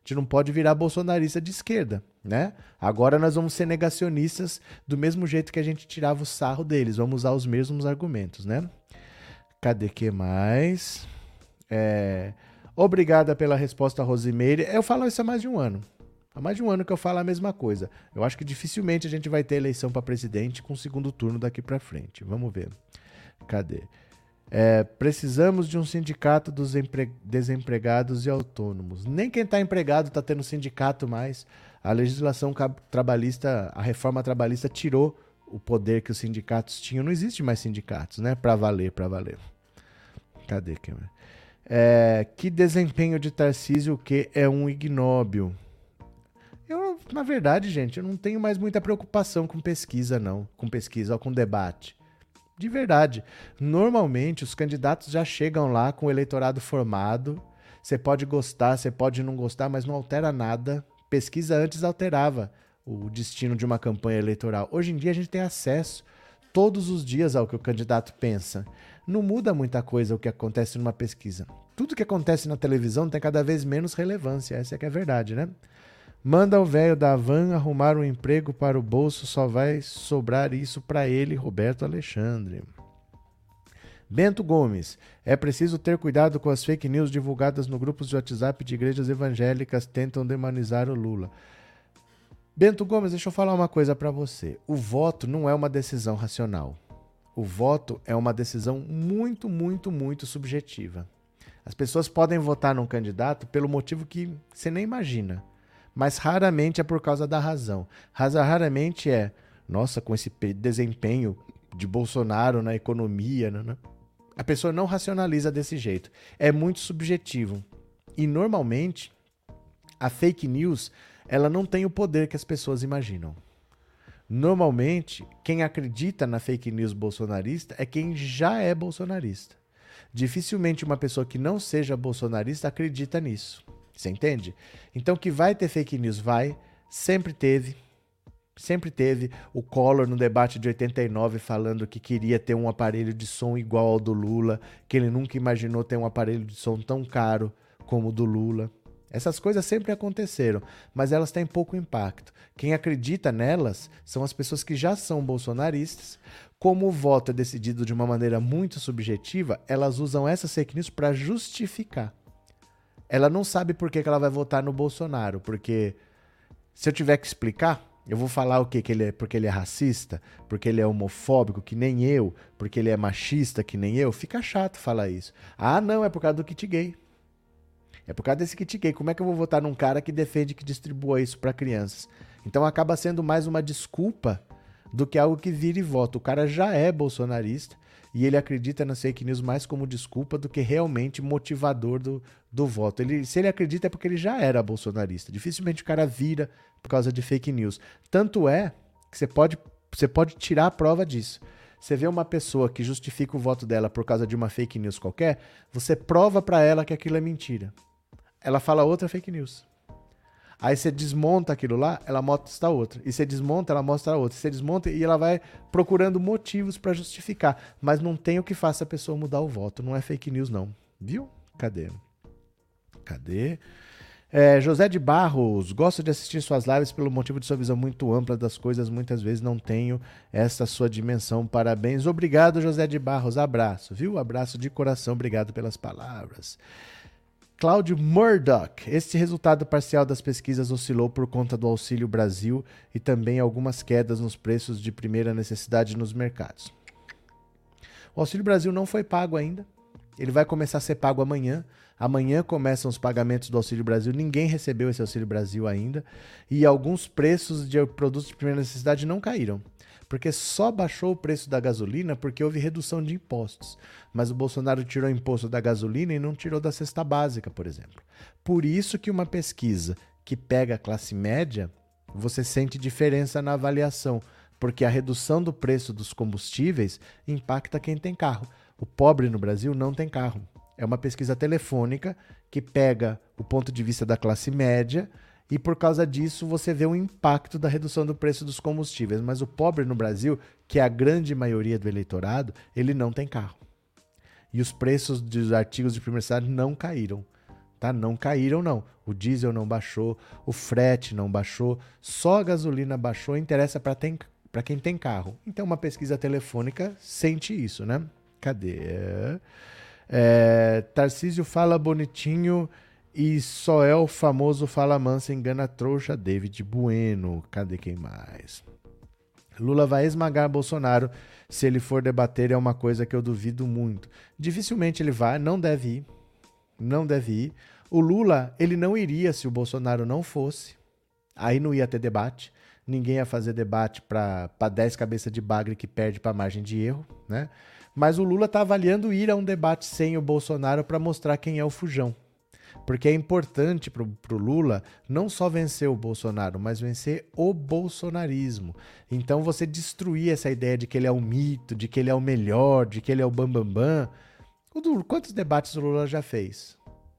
gente não pode virar bolsonarista de esquerda, né? Agora nós vamos ser negacionistas do mesmo jeito que a gente tirava o sarro deles, vamos usar os mesmos argumentos, né? Cadê que mais? É... Obrigada pela resposta, Rosimeire. Eu falo isso há mais de um ano. Há mais de um ano que eu falo a mesma coisa. Eu acho que dificilmente a gente vai ter eleição para presidente com segundo turno daqui para frente. Vamos ver. Cadê? É, precisamos de um sindicato dos desempregados e autônomos. Nem quem está empregado está tendo sindicato mais. A legislação trabalhista, a reforma trabalhista tirou o poder que os sindicatos tinham. Não existe mais sindicatos, né? Para valer, para valer. Cadê? É, que desempenho de Tarcísio que é um ignóbil. Eu, na verdade, gente, eu não tenho mais muita preocupação com pesquisa, não. Com pesquisa, ou com debate. De verdade. Normalmente os candidatos já chegam lá com o eleitorado formado. Você pode gostar, você pode não gostar, mas não altera nada. Pesquisa antes alterava o destino de uma campanha eleitoral. Hoje em dia a gente tem acesso todos os dias ao que o candidato pensa. Não muda muita coisa o que acontece numa pesquisa. Tudo que acontece na televisão tem cada vez menos relevância, essa é que é a verdade, né? Manda o velho da van arrumar um emprego para o bolso, só vai sobrar isso para ele, Roberto Alexandre. Bento Gomes, é preciso ter cuidado com as fake news divulgadas no grupos de WhatsApp de igrejas evangélicas tentam demonizar o Lula. Bento Gomes, deixa eu falar uma coisa para você. O voto não é uma decisão racional. O voto é uma decisão muito, muito, muito subjetiva. As pessoas podem votar num candidato pelo motivo que você nem imagina mas raramente é por causa da razão. Raramente é, nossa, com esse desempenho de Bolsonaro na economia, né, né? a pessoa não racionaliza desse jeito. É muito subjetivo. E normalmente a fake news ela não tem o poder que as pessoas imaginam. Normalmente, quem acredita na fake news bolsonarista é quem já é bolsonarista. Dificilmente uma pessoa que não seja bolsonarista acredita nisso. Você entende? Então, que vai ter fake news, vai. Sempre teve. Sempre teve o Collor no debate de 89 falando que queria ter um aparelho de som igual ao do Lula, que ele nunca imaginou ter um aparelho de som tão caro como o do Lula. Essas coisas sempre aconteceram, mas elas têm pouco impacto. Quem acredita nelas são as pessoas que já são bolsonaristas. Como o voto é decidido de uma maneira muito subjetiva, elas usam essas fake news para justificar. Ela não sabe por que, que ela vai votar no Bolsonaro, porque se eu tiver que explicar, eu vou falar o quê? Que ele é porque ele é racista, porque ele é homofóbico, que nem eu, porque ele é machista, que nem eu. Fica chato falar isso. Ah, não, é por causa do kit gay. É por causa desse kit gay. Como é que eu vou votar num cara que defende que distribua isso para crianças? Então acaba sendo mais uma desculpa do que algo que vire voto. O cara já é bolsonarista e ele acredita nas fake news mais como desculpa do que realmente motivador do, do voto. Ele, se ele acredita é porque ele já era bolsonarista. Dificilmente o cara vira por causa de fake news. Tanto é que você pode, você pode tirar a prova disso. Você vê uma pessoa que justifica o voto dela por causa de uma fake news qualquer, você prova para ela que aquilo é mentira. Ela fala outra fake news. Aí você desmonta aquilo lá, ela mostra outra. E você desmonta, ela mostra outra. Você desmonta e ela vai procurando motivos para justificar. Mas não tem o que faça a pessoa mudar o voto. Não é fake news, não. Viu? Cadê? Cadê? É, José de Barros, gosto de assistir suas lives pelo motivo de sua visão muito ampla das coisas. Muitas vezes não tenho essa sua dimensão. Parabéns. Obrigado, José de Barros. Abraço, viu? Abraço de coração. Obrigado pelas palavras. Cláudio Murdoch. Este resultado parcial das pesquisas oscilou por conta do Auxílio Brasil e também algumas quedas nos preços de primeira necessidade nos mercados. O Auxílio Brasil não foi pago ainda. Ele vai começar a ser pago amanhã. Amanhã começam os pagamentos do Auxílio Brasil. Ninguém recebeu esse Auxílio Brasil ainda. E alguns preços de produtos de primeira necessidade não caíram. Porque só baixou o preço da gasolina porque houve redução de impostos. Mas o Bolsonaro tirou imposto da gasolina e não tirou da cesta básica, por exemplo. Por isso que uma pesquisa que pega a classe média, você sente diferença na avaliação. Porque a redução do preço dos combustíveis impacta quem tem carro. O pobre no Brasil não tem carro. É uma pesquisa telefônica que pega o ponto de vista da classe média e por causa disso você vê o impacto da redução do preço dos combustíveis. Mas o pobre no Brasil, que é a grande maioria do eleitorado, ele não tem carro. E os preços dos artigos de primeira necessidade não caíram. Tá? Não caíram, não. O diesel não baixou, o frete não baixou, só a gasolina baixou. Interessa para quem tem carro. Então, uma pesquisa telefônica sente isso, né? Cadê? É, Tarcísio fala bonitinho e só é o famoso fala mansa engana trouxa David Bueno. Cadê quem mais? Lula vai esmagar Bolsonaro se ele for debater, é uma coisa que eu duvido muito. Dificilmente ele vai, não deve ir. Não deve ir. O Lula, ele não iria se o Bolsonaro não fosse. Aí não ia ter debate. Ninguém ia fazer debate para 10 cabeças de bagre que perde para margem de erro, né? Mas o Lula está avaliando ir a um debate sem o Bolsonaro para mostrar quem é o fujão. Porque é importante para o Lula não só vencer o Bolsonaro, mas vencer o bolsonarismo. Então você destruir essa ideia de que ele é um mito, de que ele é o melhor, de que ele é o bambambam. Bam, bam. Quantos debates o Lula já fez?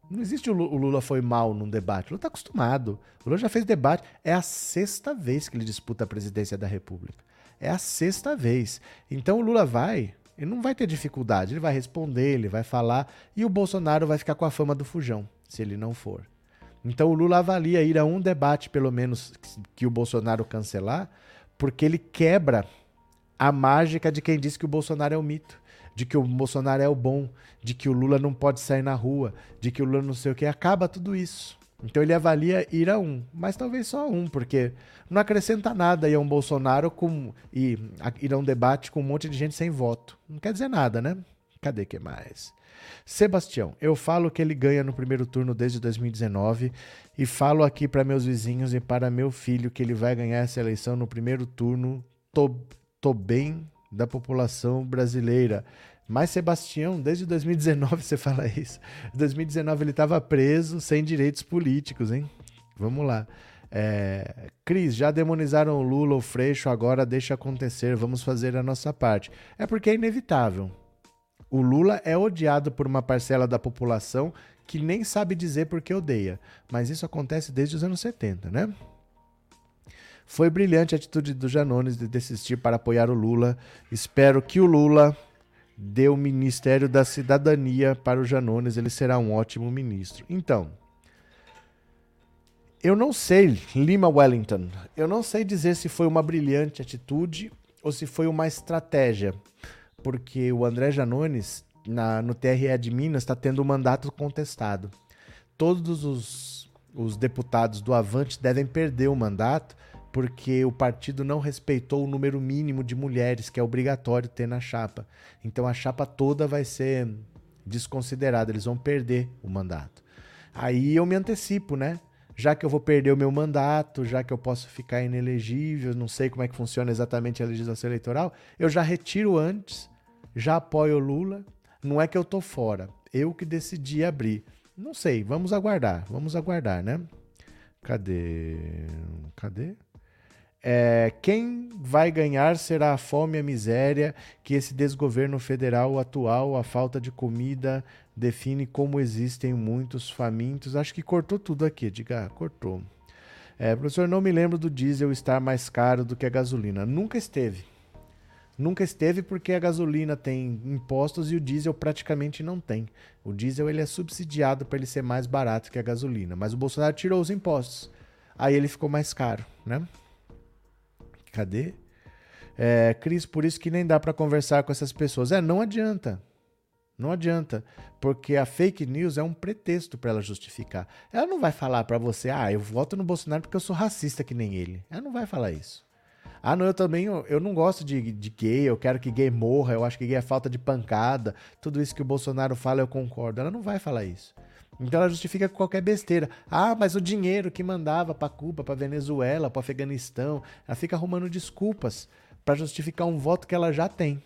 Não existe o Lula foi mal num debate. O Lula está acostumado. O Lula já fez debate. É a sexta vez que ele disputa a presidência da República. É a sexta vez. Então o Lula vai ele não vai ter dificuldade, ele vai responder, ele vai falar e o Bolsonaro vai ficar com a fama do fujão, se ele não for. Então o Lula avalia ir a um debate, pelo menos, que o Bolsonaro cancelar, porque ele quebra a mágica de quem diz que o Bolsonaro é o mito, de que o Bolsonaro é o bom, de que o Lula não pode sair na rua, de que o Lula não sei o que. Acaba tudo isso. Então ele avalia ir a um, mas talvez só um, porque não acrescenta nada ir a um Bolsonaro com, e ir a um debate com um monte de gente sem voto. Não quer dizer nada, né? Cadê que mais? Sebastião, eu falo que ele ganha no primeiro turno desde 2019 e falo aqui para meus vizinhos e para meu filho que ele vai ganhar essa eleição no primeiro turno. Tô, tô bem da população brasileira. Mas Sebastião, desde 2019 você fala isso. Em 2019 ele estava preso sem direitos políticos, hein? Vamos lá. É, Cris, já demonizaram o Lula, o Freixo, agora deixa acontecer, vamos fazer a nossa parte. É porque é inevitável. O Lula é odiado por uma parcela da população que nem sabe dizer por que odeia. Mas isso acontece desde os anos 70, né? Foi brilhante a atitude do Janones de desistir para apoiar o Lula. Espero que o Lula dê o Ministério da Cidadania para o Janones. Ele será um ótimo ministro. Então, eu não sei, Lima Wellington, eu não sei dizer se foi uma brilhante atitude ou se foi uma estratégia porque o André Janones, na, no TRE de Minas, está tendo o um mandato contestado. Todos os, os deputados do Avante devem perder o mandato porque o partido não respeitou o número mínimo de mulheres que é obrigatório ter na chapa. Então a chapa toda vai ser desconsiderada, eles vão perder o mandato. Aí eu me antecipo, né? Já que eu vou perder o meu mandato, já que eu posso ficar inelegível, não sei como é que funciona exatamente a legislação eleitoral, eu já retiro antes já apoio o Lula. Não é que eu tô fora, eu que decidi abrir. Não sei, vamos aguardar, vamos aguardar, né? Cadê? Cadê? É, quem vai ganhar será a fome e a miséria que esse desgoverno federal atual, a falta de comida, define como existem muitos famintos. Acho que cortou tudo aqui, diga, cortou. É, professor, não me lembro do diesel estar mais caro do que a gasolina. Nunca esteve. Nunca esteve porque a gasolina tem impostos e o diesel praticamente não tem. O diesel ele é subsidiado para ele ser mais barato que a gasolina, mas o Bolsonaro tirou os impostos. Aí ele ficou mais caro, né? Cadê? É, Cris, por isso que nem dá para conversar com essas pessoas. É, não adianta. Não adianta, porque a fake news é um pretexto para ela justificar. Ela não vai falar para você, ah, eu voto no Bolsonaro porque eu sou racista que nem ele. Ela não vai falar isso. Ah, não, eu também eu, eu não gosto de, de gay, eu quero que gay morra, eu acho que gay é falta de pancada. Tudo isso que o Bolsonaro fala, eu concordo. Ela não vai falar isso. Então ela justifica qualquer besteira. Ah, mas o dinheiro que mandava para Cuba, para Venezuela, para Afeganistão, ela fica arrumando desculpas para justificar um voto que ela já tem.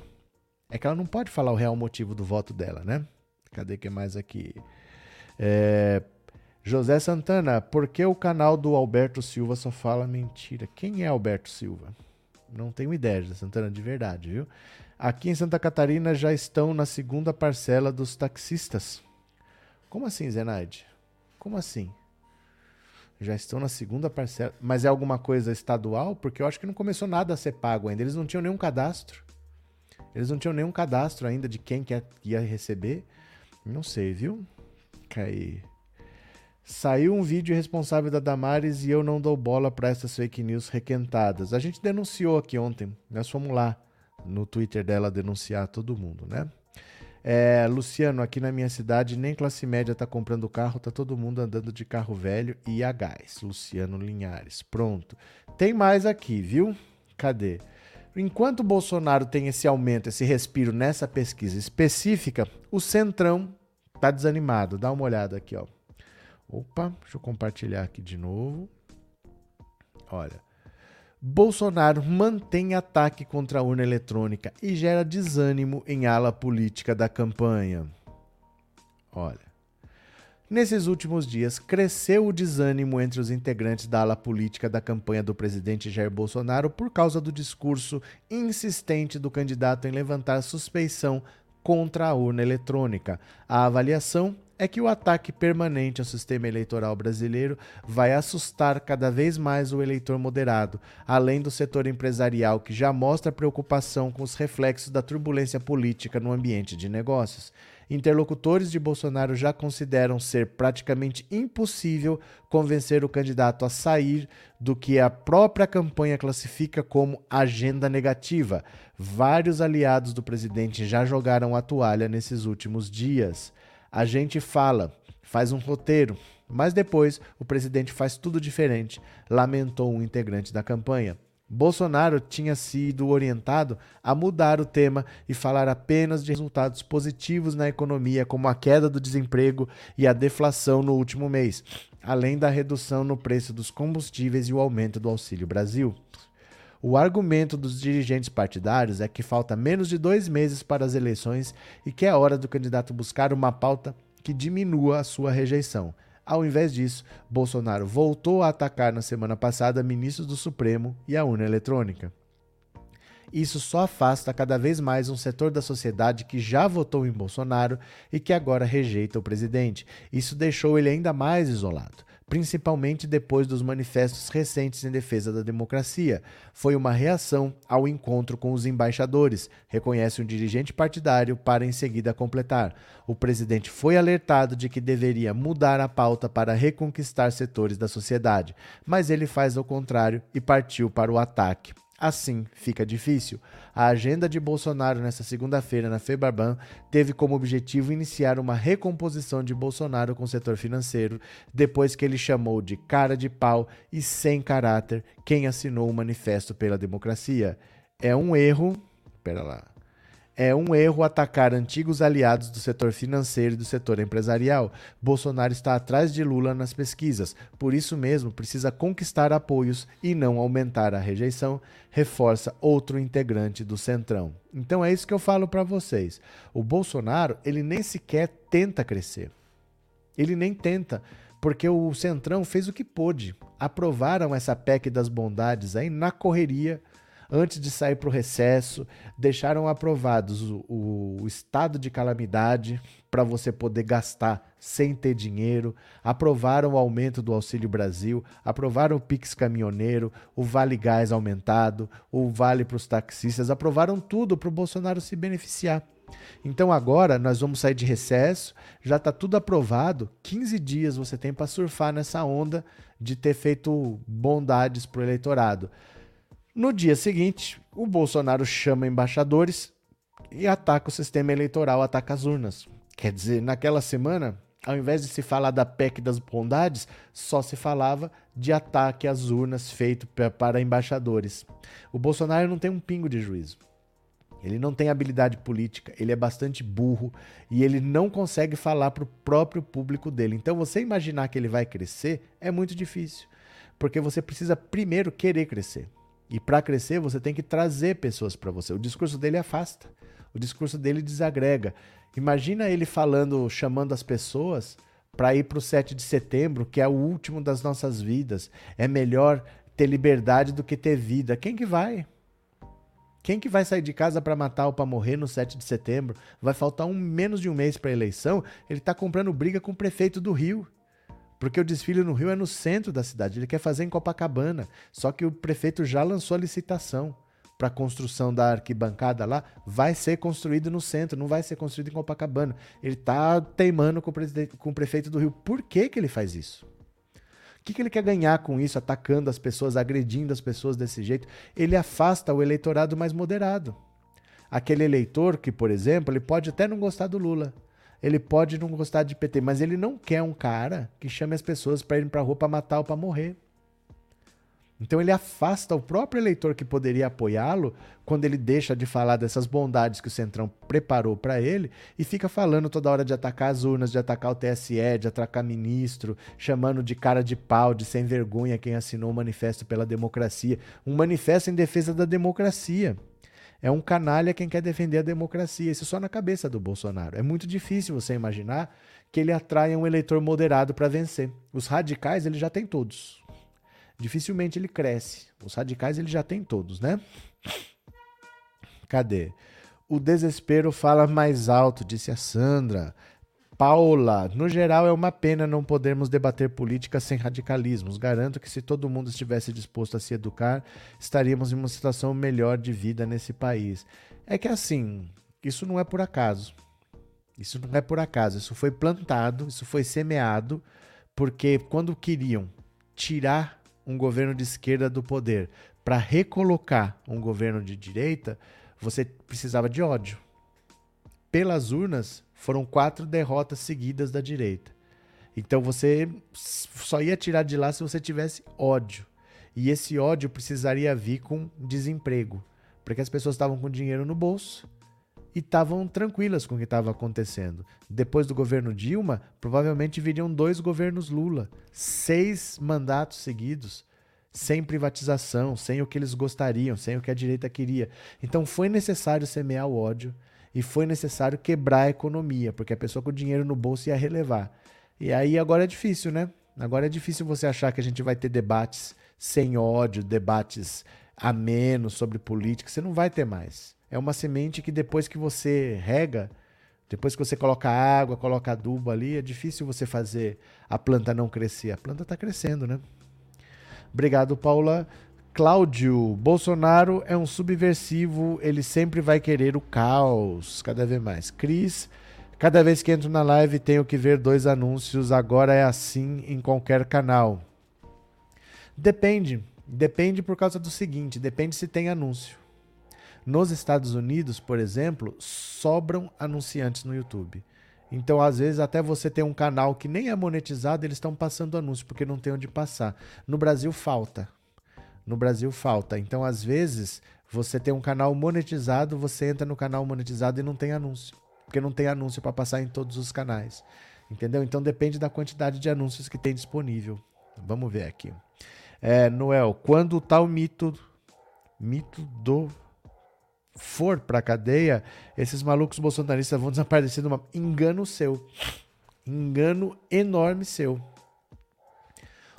É que ela não pode falar o real motivo do voto dela, né? Cadê que mais aqui? É, José Santana, por que o canal do Alberto Silva só fala mentira? Quem é Alberto Silva? Não tenho ideia, José Santana, de verdade, viu? Aqui em Santa Catarina já estão na segunda parcela dos taxistas. Como assim, Zenaide? Como assim? Já estão na segunda parcela. Mas é alguma coisa estadual? Porque eu acho que não começou nada a ser pago ainda. Eles não tinham nenhum cadastro. Eles não tinham nenhum cadastro ainda de quem quer, ia receber. Não sei, viu? Cai. Saiu um vídeo responsável da Damares e eu não dou bola para essas fake news requentadas. A gente denunciou aqui ontem, nós fomos lá no Twitter dela denunciar todo mundo, né? É, Luciano, aqui na minha cidade nem classe média tá comprando carro, tá todo mundo andando de carro velho e a gás. Luciano Linhares. Pronto. Tem mais aqui, viu? Cadê? Enquanto o Bolsonaro tem esse aumento, esse respiro nessa pesquisa específica, o Centrão tá desanimado. Dá uma olhada aqui, ó. Opa, deixa eu compartilhar aqui de novo. Olha. Bolsonaro mantém ataque contra a urna eletrônica e gera desânimo em ala política da campanha. Olha. Nesses últimos dias, cresceu o desânimo entre os integrantes da ala política da campanha do presidente Jair Bolsonaro por causa do discurso insistente do candidato em levantar suspeição contra a urna eletrônica. A avaliação é que o ataque permanente ao sistema eleitoral brasileiro vai assustar cada vez mais o eleitor moderado, além do setor empresarial que já mostra preocupação com os reflexos da turbulência política no ambiente de negócios. Interlocutores de Bolsonaro já consideram ser praticamente impossível convencer o candidato a sair do que a própria campanha classifica como agenda negativa. Vários aliados do presidente já jogaram a toalha nesses últimos dias. A gente fala, faz um roteiro, mas depois o presidente faz tudo diferente, lamentou um integrante da campanha. Bolsonaro tinha sido orientado a mudar o tema e falar apenas de resultados positivos na economia, como a queda do desemprego e a deflação no último mês, além da redução no preço dos combustíveis e o aumento do Auxílio Brasil. O argumento dos dirigentes partidários é que falta menos de dois meses para as eleições e que é hora do candidato buscar uma pauta que diminua a sua rejeição. Ao invés disso, Bolsonaro voltou a atacar na semana passada ministros do Supremo e a urna eletrônica. Isso só afasta cada vez mais um setor da sociedade que já votou em Bolsonaro e que agora rejeita o presidente. Isso deixou ele ainda mais isolado principalmente depois dos manifestos recentes em defesa da democracia. Foi uma reação ao encontro com os embaixadores, reconhece um dirigente partidário para em seguida completar. O presidente foi alertado de que deveria mudar a pauta para reconquistar setores da sociedade, mas ele faz o contrário e partiu para o ataque. Assim, fica difícil. A agenda de Bolsonaro nesta segunda-feira na Febraban teve como objetivo iniciar uma recomposição de Bolsonaro com o setor financeiro, depois que ele chamou de cara de pau e sem caráter quem assinou o Manifesto pela Democracia. É um erro. Pera lá. É um erro atacar antigos aliados do setor financeiro e do setor empresarial. Bolsonaro está atrás de Lula nas pesquisas, por isso mesmo precisa conquistar apoios e não aumentar a rejeição, reforça outro integrante do Centrão. Então é isso que eu falo para vocês. O Bolsonaro, ele nem sequer tenta crescer. Ele nem tenta, porque o Centrão fez o que pôde. Aprovaram essa PEC das bondades aí na correria antes de sair para o recesso, deixaram aprovados o, o, estado de calamidade para você poder gastar sem ter dinheiro, aprovaram o aumento do Auxílio Brasil, aprovaram o Pix Caminhoneiro, o Vale Gás aumentado, o Vale para os taxistas, aprovaram tudo para o Bolsonaro se beneficiar. Então agora nós vamos sair de recesso, já está tudo aprovado. 15 dias você tem para surfar nessa onda de ter feito bondades para o eleitorado. No dia seguinte, o Bolsonaro chama embaixadores e ataca o sistema eleitoral, ataca as urnas. Quer dizer, naquela semana, ao invés de se falar da PEC das bondades, só se falava de ataque às urnas feito para embaixadores. O Bolsonaro não tem um pingo de juízo. Ele não tem habilidade política, ele é bastante burro e ele não consegue falar para o próprio público dele. Então, você imaginar que ele vai crescer é muito difícil, porque você precisa primeiro querer crescer. E para crescer, você tem que trazer pessoas para você. O discurso dele afasta. O discurso dele desagrega. Imagina ele falando, chamando as pessoas para ir para o 7 de setembro, que é o último das nossas vidas. É melhor ter liberdade do que ter vida. Quem que vai? Quem que vai sair de casa para matar ou para morrer no 7 de setembro? Vai faltar um menos de um mês para a eleição. Ele está comprando briga com o prefeito do Rio. Porque o desfile no Rio é no centro da cidade, ele quer fazer em Copacabana. Só que o prefeito já lançou a licitação para a construção da arquibancada lá, vai ser construído no centro, não vai ser construído em Copacabana. Ele está teimando com o, com o, prefeito do Rio. Por que, que ele faz isso? O que, que ele quer ganhar com isso, atacando as pessoas, agredindo as pessoas desse jeito? Ele afasta o eleitorado mais moderado. Aquele eleitor que, por exemplo, ele pode até não gostar do Lula, ele pode não gostar de PT, mas ele não quer um cara que chame as pessoas para ir para rua para matar ou para morrer. Então ele afasta o próprio eleitor que poderia apoiá-lo quando ele deixa de falar dessas bondades que o Centrão preparou para ele e fica falando toda hora de atacar as urnas, de atacar o TSE, de atacar ministro, chamando de cara de pau, de sem vergonha quem assinou o manifesto pela democracia, um manifesto em defesa da democracia. É um canalha quem quer defender a democracia. Isso só na cabeça do Bolsonaro. É muito difícil você imaginar que ele atraia um eleitor moderado para vencer. Os radicais ele já tem todos. Dificilmente ele cresce. Os radicais ele já tem todos, né? Cadê? O desespero fala mais alto, disse a Sandra. Paula, no geral é uma pena não podermos debater política sem radicalismos. Garanto que se todo mundo estivesse disposto a se educar, estaríamos em uma situação melhor de vida nesse país. É que assim, isso não é por acaso. Isso não é por acaso. Isso foi plantado, isso foi semeado, porque quando queriam tirar um governo de esquerda do poder para recolocar um governo de direita, você precisava de ódio. Pelas urnas, foram quatro derrotas seguidas da direita. Então você só ia tirar de lá se você tivesse ódio. E esse ódio precisaria vir com desemprego, porque as pessoas estavam com dinheiro no bolso e estavam tranquilas com o que estava acontecendo. Depois do governo Dilma, provavelmente viriam dois governos Lula, seis mandatos seguidos, sem privatização, sem o que eles gostariam, sem o que a direita queria. Então foi necessário semear o ódio e foi necessário quebrar a economia, porque a pessoa com dinheiro no bolso ia relevar. E aí agora é difícil, né? Agora é difícil você achar que a gente vai ter debates sem ódio, debates a menos sobre política. Você não vai ter mais. É uma semente que depois que você rega, depois que você coloca água, coloca adubo ali, é difícil você fazer a planta não crescer. A planta está crescendo, né? Obrigado, Paula. Cláudio, Bolsonaro é um subversivo, ele sempre vai querer o caos, cada vez mais. Cris, cada vez que entro na live tenho que ver dois anúncios, agora é assim em qualquer canal. Depende, depende por causa do seguinte, depende se tem anúncio. Nos Estados Unidos, por exemplo, sobram anunciantes no YouTube. Então, às vezes, até você tem um canal que nem é monetizado, eles estão passando anúncio, porque não tem onde passar. No Brasil, falta. No Brasil, falta. Então, às vezes, você tem um canal monetizado, você entra no canal monetizado e não tem anúncio. Porque não tem anúncio para passar em todos os canais. Entendeu? Então, depende da quantidade de anúncios que tem disponível. Vamos ver aqui. É, Noel, quando o tal mito, mito do for pra cadeia, esses malucos bolsonaristas vão desaparecer numa engano seu. Engano enorme seu.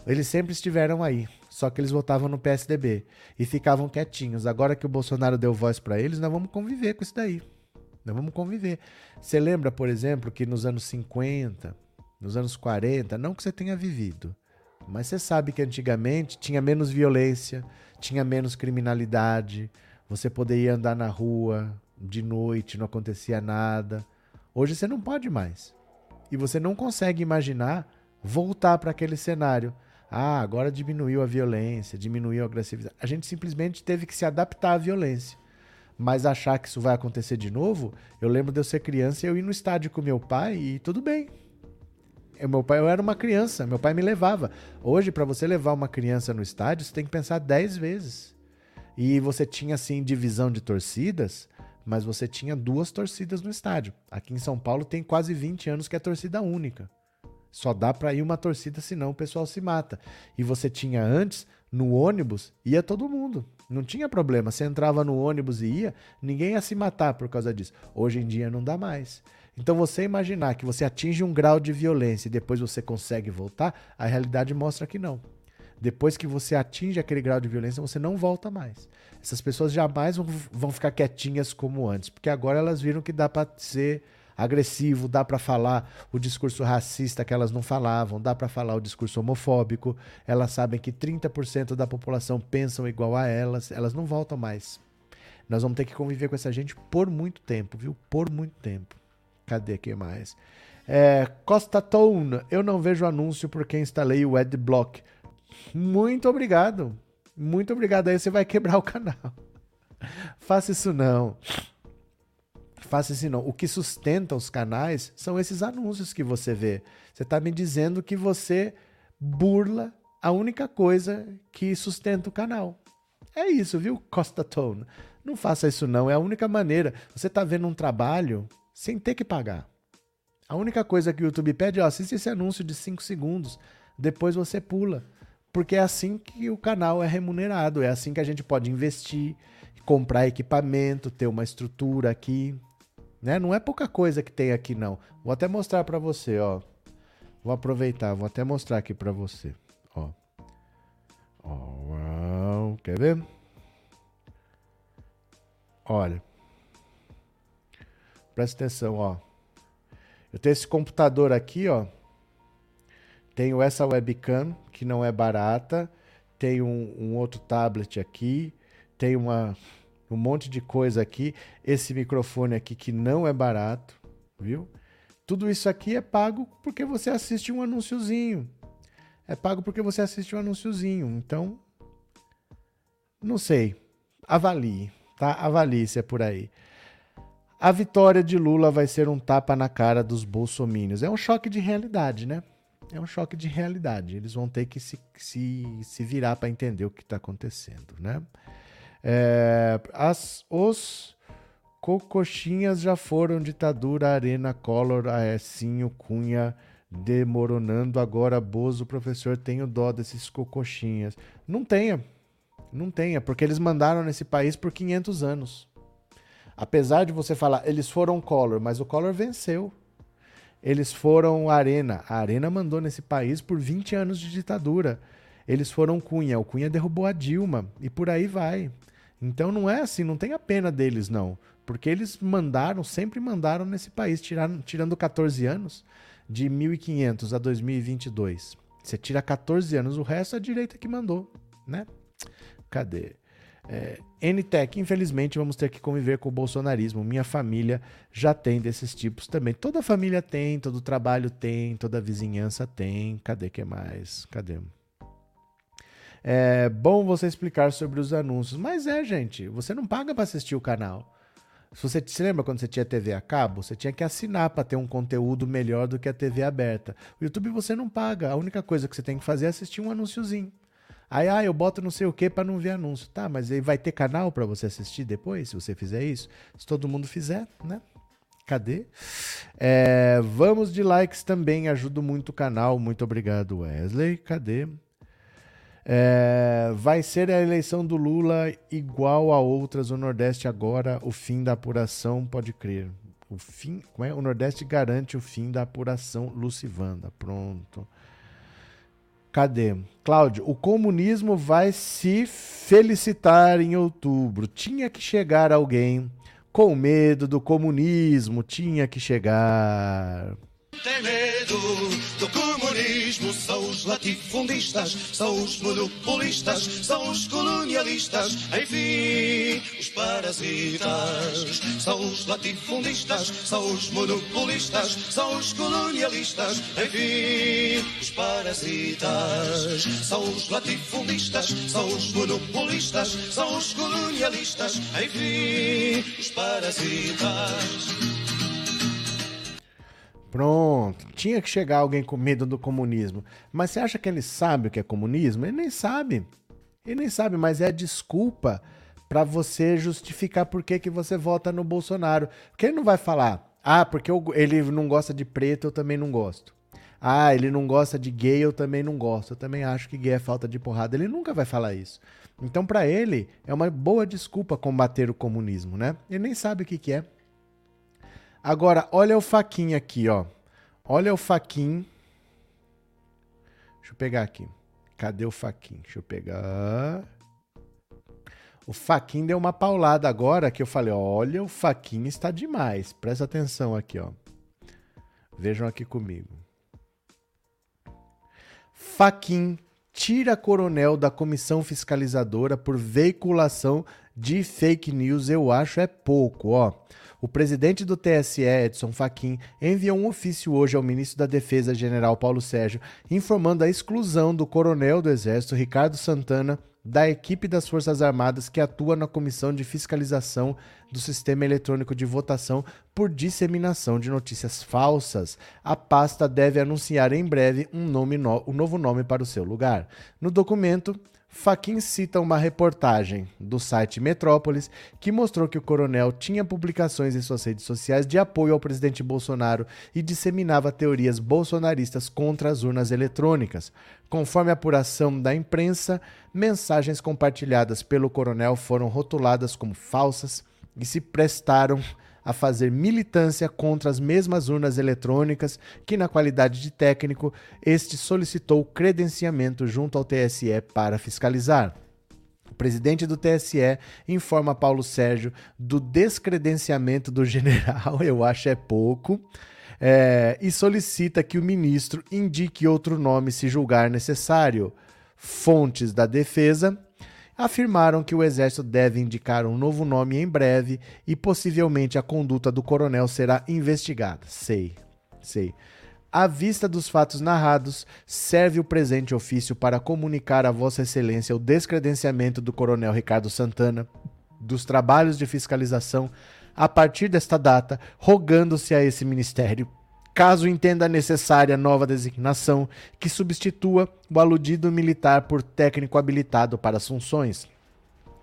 Eles sempre estiveram aí, só que eles votavam no PSDB e ficavam quietinhos. Agora que o Bolsonaro deu voz para eles, nós vamos conviver com isso daí. Nós vamos conviver. Você lembra, por exemplo, que nos anos 50, nos anos 40, não que você tenha vivido, mas você sabe que antigamente tinha menos violência, tinha menos criminalidade, você poderia andar na rua de noite, não acontecia nada. Hoje você não pode mais. E você não consegue imaginar voltar para aquele cenário. Ah, agora diminuiu a violência, diminuiu a agressividade. A gente simplesmente teve que se adaptar à violência. Mas achar que isso vai acontecer de novo, eu lembro de eu ser criança e eu ir no estádio com meu pai e tudo bem. Eu, meu pai, eu era uma criança, meu pai me levava. Hoje, para você levar uma criança no estádio, você tem que pensar dez vezes. E você tinha, assim, divisão de torcidas, mas você tinha duas torcidas no estádio. Aqui em São Paulo tem quase 20 anos que é torcida única. Só dá para ir uma torcida, senão o pessoal se mata. E você tinha antes, no ônibus, ia todo mundo. Não tinha problema. Você entrava no ônibus e ia, ninguém ia se matar por causa disso. Hoje em dia não dá mais. Então você imaginar que você atinge um grau de violência e depois você consegue voltar, a realidade mostra que não. Depois que você atinge aquele grau de violência, você não volta mais. Essas pessoas jamais vão ficar quietinhas como antes, porque agora elas viram que dá para ser agressivo, dá para falar o discurso racista que elas não falavam, dá para falar o discurso homofóbico. Elas sabem que 30% da população pensam igual a elas, elas não voltam mais. Nós vamos ter que conviver com essa gente por muito tempo, viu? Por muito tempo. Cadê que mais? É, Costa Tone, eu não vejo anúncio porque instalei o Adblock. Muito obrigado. Muito obrigado. Aí você vai quebrar o canal. Faça isso não. Faça isso não. O que sustenta os canais são esses anúncios que você vê. Você está me dizendo que você burla a única coisa que sustenta o canal. É isso, viu, Costa Tone? Não faça isso não. É a única maneira. Você está vendo um trabalho sem ter que pagar. A única coisa que o YouTube pede é assista esse anúncio de 5 segundos. Depois você pula porque é assim que o canal é remunerado, é assim que a gente pode investir, comprar equipamento, ter uma estrutura aqui, né? Não é pouca coisa que tem aqui não. Vou até mostrar para você, ó. Vou aproveitar, vou até mostrar aqui para você, ó. Quer ver? Olha. Presta atenção, ó. Eu tenho esse computador aqui, ó. Tenho essa webcam, que não é barata. Tenho um, um outro tablet aqui. Tenho uma, um monte de coisa aqui. Esse microfone aqui que não é barato, viu? Tudo isso aqui é pago porque você assiste um anúnciozinho. É pago porque você assiste um anúnciozinho. Então, não sei. Avalie, tá? Avalie se é por aí. A vitória de Lula vai ser um tapa na cara dos bolsomínios. É um choque de realidade, né? É um choque de realidade. Eles vão ter que se, se, se virar para entender o que está acontecendo, né? É, as, os cocochinhas já foram ditadura, Arena, Collor, Aécinho, Cunha, demoronando. Agora, Bozo, professor, tenho dó desses cocochinhas. Não tenha. Não tenha, porque eles mandaram nesse país por 500 anos. Apesar de você falar, eles foram Collor, mas o Collor venceu. Eles foram Arena. A Arena mandou nesse país por 20 anos de ditadura. Eles foram Cunha. O Cunha derrubou a Dilma. E por aí vai. Então não é assim, não tem a pena deles, não. Porque eles mandaram, sempre mandaram nesse país, tirando, tirando 14 anos, de 1500 a 2022. Você tira 14 anos, o resto é a direita que mandou, né? Cadê? É, NTEC, infelizmente, vamos ter que conviver com o bolsonarismo. Minha família já tem desses tipos também. Toda família tem, todo trabalho tem, toda vizinhança tem. Cadê que mais? Cadê? É bom você explicar sobre os anúncios. Mas é, gente, você não paga para assistir o canal. Se você se lembra quando você tinha TV a cabo, você tinha que assinar para ter um conteúdo melhor do que a TV aberta. O YouTube você não paga. A única coisa que você tem que fazer é assistir um anúnciozinho. Aí, ah, eu boto não sei o que para não ver anúncio. Tá, mas aí vai ter canal para você assistir depois, se você fizer isso? Se todo mundo fizer, né? Cadê? É, vamos de likes também, ajuda muito o canal. Muito obrigado, Wesley. Cadê? É, vai ser a eleição do Lula igual a outras no Nordeste agora, o fim da apuração, pode crer. O fim, como é? O Nordeste garante o fim da apuração Lucivanda. Pronto. Cadê? Cláudio, o comunismo vai se felicitar em outubro. Tinha que chegar alguém com medo do comunismo. Tinha que chegar. Tem medo do comunismo, são os latifundistas, são os monopolistas, são os colonialistas, enfim, os parasitas. São os latifundistas, são os monopolistas, são os colonialistas, enfim, os parasitas. São os latifundistas, são os monopolistas, são os colonialistas, enfim, os parasitas. Pronto. Tinha que chegar alguém com medo do comunismo. Mas você acha que ele sabe o que é comunismo? Ele nem sabe. Ele nem sabe, mas é desculpa para você justificar por que, que você vota no Bolsonaro. Porque ele não vai falar, ah, porque eu, ele não gosta de preto, eu também não gosto. Ah, ele não gosta de gay, eu também não gosto. Eu também acho que gay é falta de porrada. Ele nunca vai falar isso. Então, para ele, é uma boa desculpa combater o comunismo, né? Ele nem sabe o que, que é. Agora, olha o faquinha aqui, ó. Olha o faquinho. Deixa eu pegar aqui. Cadê o faquinho? Deixa eu pegar. O faquinho deu uma paulada agora que eu falei, olha, o faquinho está demais. Presta atenção aqui, ó. Vejam aqui comigo. Faquin tira coronel da comissão fiscalizadora por veiculação de fake news. Eu acho é pouco, ó. O presidente do TSE, Edson Fachin, enviou um ofício hoje ao ministro da Defesa, general Paulo Sérgio, informando a exclusão do coronel do Exército, Ricardo Santana, da equipe das Forças Armadas que atua na Comissão de Fiscalização do Sistema Eletrônico de Votação por disseminação de notícias falsas. A pasta deve anunciar em breve um, nome no... um novo nome para o seu lugar. No documento, Faquin cita uma reportagem do site Metrópolis que mostrou que o coronel tinha publicações em suas redes sociais de apoio ao presidente Bolsonaro e disseminava teorias bolsonaristas contra as urnas eletrônicas. Conforme a apuração da imprensa, mensagens compartilhadas pelo coronel foram rotuladas como falsas e se prestaram a fazer militância contra as mesmas urnas eletrônicas que, na qualidade de técnico, este solicitou credenciamento junto ao TSE para fiscalizar. O presidente do TSE informa Paulo Sérgio do descredenciamento do general, eu acho é pouco, é, e solicita que o ministro indique outro nome se julgar necessário. Fontes da defesa afirmaram que o exército deve indicar um novo nome em breve e possivelmente a conduta do coronel será investigada. Sei, sei. À vista dos fatos narrados, serve o presente ofício para comunicar a Vossa Excelência o descredenciamento do Coronel Ricardo Santana dos trabalhos de fiscalização a partir desta data, rogando-se a esse ministério caso entenda necessária nova designação que substitua o aludido militar por técnico habilitado para as funções.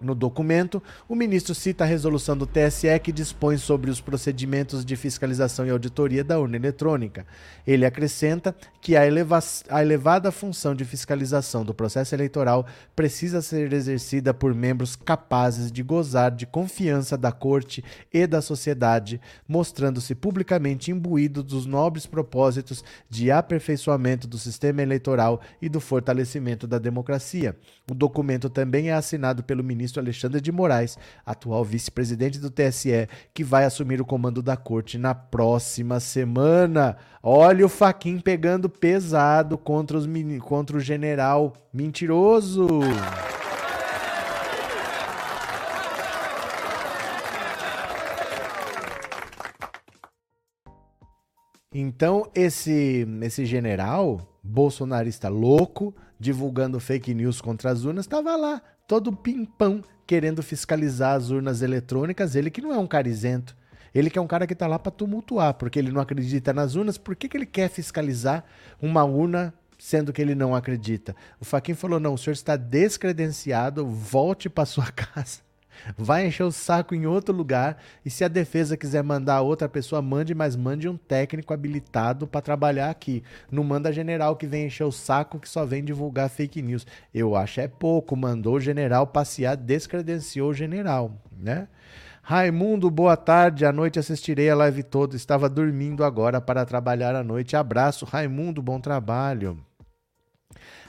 No documento, o ministro cita a resolução do TSE que dispõe sobre os procedimentos de fiscalização e auditoria da urna eletrônica. Ele acrescenta que a, eleva a elevada função de fiscalização do processo eleitoral precisa ser exercida por membros capazes de gozar de confiança da corte e da sociedade, mostrando-se publicamente imbuído dos nobres propósitos de aperfeiçoamento do sistema eleitoral e do fortalecimento da democracia. O documento também é assinado pelo ministro ministro Alexandre de Moraes, atual vice-presidente do TSE, que vai assumir o comando da corte na próxima semana. Olha o Faquin pegando pesado contra, os, contra o general mentiroso. Então, esse, esse general bolsonarista louco, divulgando fake news contra as urnas, estava lá todo pimpão querendo fiscalizar as urnas eletrônicas, ele que não é um cara isento. Ele que é um cara que está lá para tumultuar, porque ele não acredita nas urnas, por que, que ele quer fiscalizar uma urna sendo que ele não acredita? O Faquin falou: não, o senhor está descredenciado, volte para sua casa vai encher o saco em outro lugar e se a defesa quiser mandar outra pessoa, mande, mas mande um técnico habilitado para trabalhar aqui. Não manda general que vem encher o saco que só vem divulgar fake news. Eu acho é pouco, mandou o general passear, descredenciou o general, né? Raimundo, boa tarde. À noite assistirei a live toda. Estava dormindo agora para trabalhar à noite. Abraço, Raimundo, bom trabalho.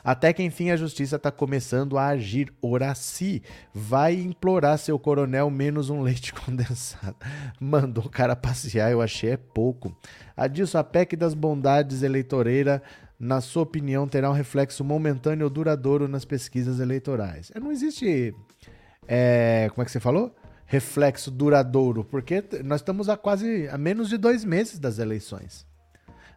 Até que enfim a justiça está começando a agir. Horaci vai implorar seu coronel menos um leite condensado. Mandou o cara passear, eu achei é pouco. Adilson, a PEC das bondades eleitoreira, na sua opinião, terá um reflexo momentâneo ou duradouro nas pesquisas eleitorais? É, não existe. É, como é que você falou? Reflexo duradouro, porque nós estamos a quase a menos de dois meses das eleições.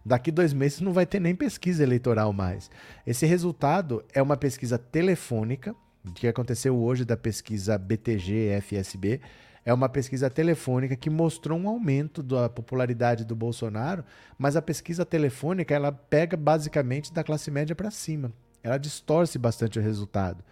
Daqui dois meses não vai ter nem pesquisa eleitoral mais. Esse resultado é uma pesquisa telefônica, que aconteceu hoje da pesquisa BTG-FSB. É uma pesquisa telefônica que mostrou um aumento da popularidade do Bolsonaro, mas a pesquisa telefônica ela pega basicamente da classe média para cima. Ela distorce bastante o resultado.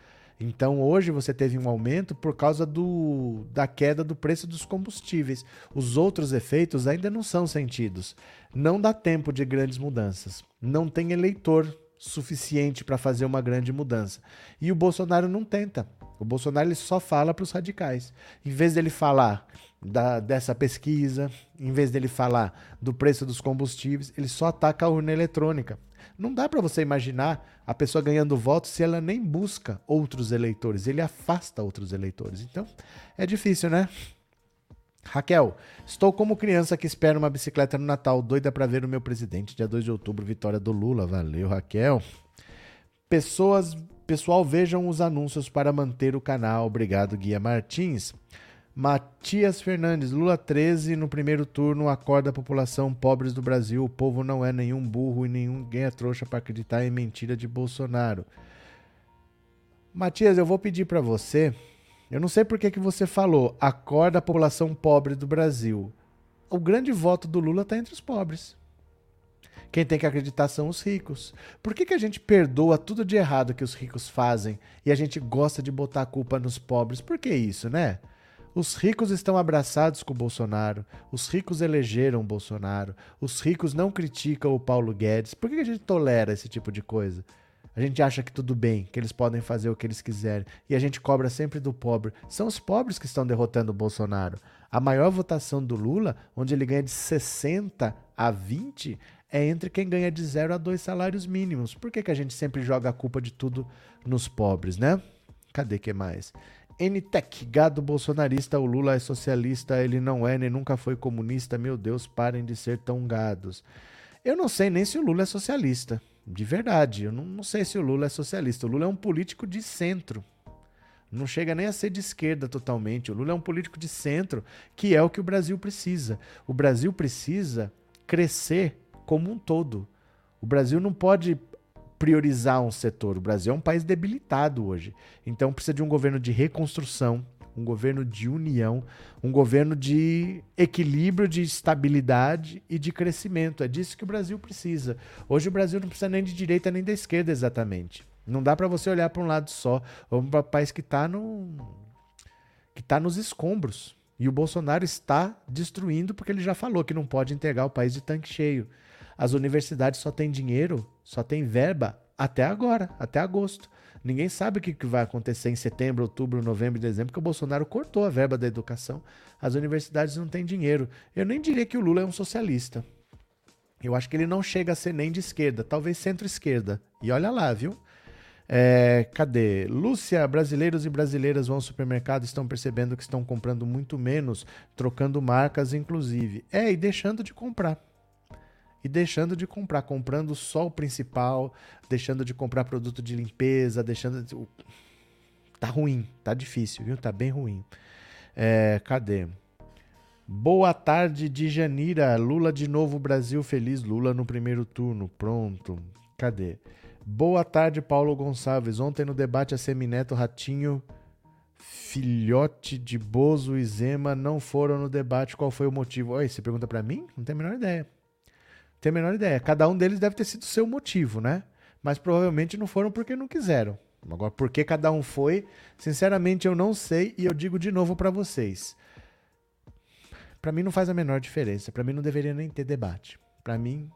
Então hoje você teve um aumento por causa do, da queda do preço dos combustíveis. Os outros efeitos ainda não são sentidos. Não dá tempo de grandes mudanças. Não tem eleitor suficiente para fazer uma grande mudança. E o Bolsonaro não tenta. O Bolsonaro ele só fala para os radicais. Em vez dele falar da, dessa pesquisa, em vez dele falar do preço dos combustíveis, ele só ataca a urna eletrônica. Não dá para você imaginar a pessoa ganhando votos se ela nem busca outros eleitores, ele afasta outros eleitores. Então, é difícil, né? Raquel, estou como criança que espera uma bicicleta no Natal, doida para ver o meu presidente, dia 2 de outubro, vitória do Lula. Valeu, Raquel. Pessoas, pessoal, vejam os anúncios para manter o canal. Obrigado, Guia Martins. Matias Fernandes, Lula 13 no primeiro turno acorda a população pobres do Brasil. O povo não é nenhum burro e nenhum é trouxa para acreditar em mentira de Bolsonaro. Matias, eu vou pedir para você. Eu não sei por que, que você falou acorda a população pobre do Brasil. O grande voto do Lula está entre os pobres. Quem tem que acreditar são os ricos. Por que, que a gente perdoa tudo de errado que os ricos fazem e a gente gosta de botar a culpa nos pobres? Por que isso, né? Os ricos estão abraçados com o Bolsonaro. Os ricos elegeram o Bolsonaro. Os ricos não criticam o Paulo Guedes. Por que a gente tolera esse tipo de coisa? A gente acha que tudo bem, que eles podem fazer o que eles quiserem. E a gente cobra sempre do pobre. São os pobres que estão derrotando o Bolsonaro. A maior votação do Lula, onde ele ganha de 60 a 20, é entre quem ganha de 0 a 2 salários mínimos. Por que, que a gente sempre joga a culpa de tudo nos pobres, né? Cadê que mais? NTEC, gado bolsonarista, o Lula é socialista, ele não é nem nunca foi comunista, meu Deus, parem de ser tão gados. Eu não sei nem se o Lula é socialista, de verdade, eu não, não sei se o Lula é socialista. O Lula é um político de centro, não chega nem a ser de esquerda totalmente. O Lula é um político de centro, que é o que o Brasil precisa. O Brasil precisa crescer como um todo. O Brasil não pode priorizar um setor. O Brasil é um país debilitado hoje. Então precisa de um governo de reconstrução, um governo de união, um governo de equilíbrio, de estabilidade e de crescimento. É disso que o Brasil precisa. Hoje o Brasil não precisa nem de direita nem da esquerda exatamente. Não dá para você olhar para um lado só. Vamos para um país que está no que está nos escombros. E o Bolsonaro está destruindo porque ele já falou que não pode entregar o país de tanque cheio. As universidades só têm dinheiro, só têm verba até agora, até agosto. Ninguém sabe o que vai acontecer em setembro, outubro, novembro e dezembro, porque o Bolsonaro cortou a verba da educação. As universidades não têm dinheiro. Eu nem diria que o Lula é um socialista. Eu acho que ele não chega a ser nem de esquerda, talvez centro-esquerda. E olha lá, viu? É, cadê? Lúcia, brasileiros e brasileiras vão ao supermercado estão percebendo que estão comprando muito menos, trocando marcas, inclusive. É, e deixando de comprar e deixando de comprar, comprando só o principal, deixando de comprar produto de limpeza, deixando. De... Tá ruim, tá difícil, viu? Tá bem ruim. É, cadê? Boa tarde de Janira. Lula de novo, Brasil feliz. Lula no primeiro turno. Pronto. Cadê? Boa tarde, Paulo Gonçalves. Ontem no debate a Semineto, Ratinho, Filhote de Bozo e Zema não foram no debate. Qual foi o motivo? Oi, você pergunta para mim? Não tenho a menor ideia tenho a menor ideia. Cada um deles deve ter sido seu motivo, né? Mas provavelmente não foram porque não quiseram. Agora, por que cada um foi, sinceramente eu não sei e eu digo de novo para vocês. Para mim não faz a menor diferença. Para mim não deveria nem ter debate. Para mim,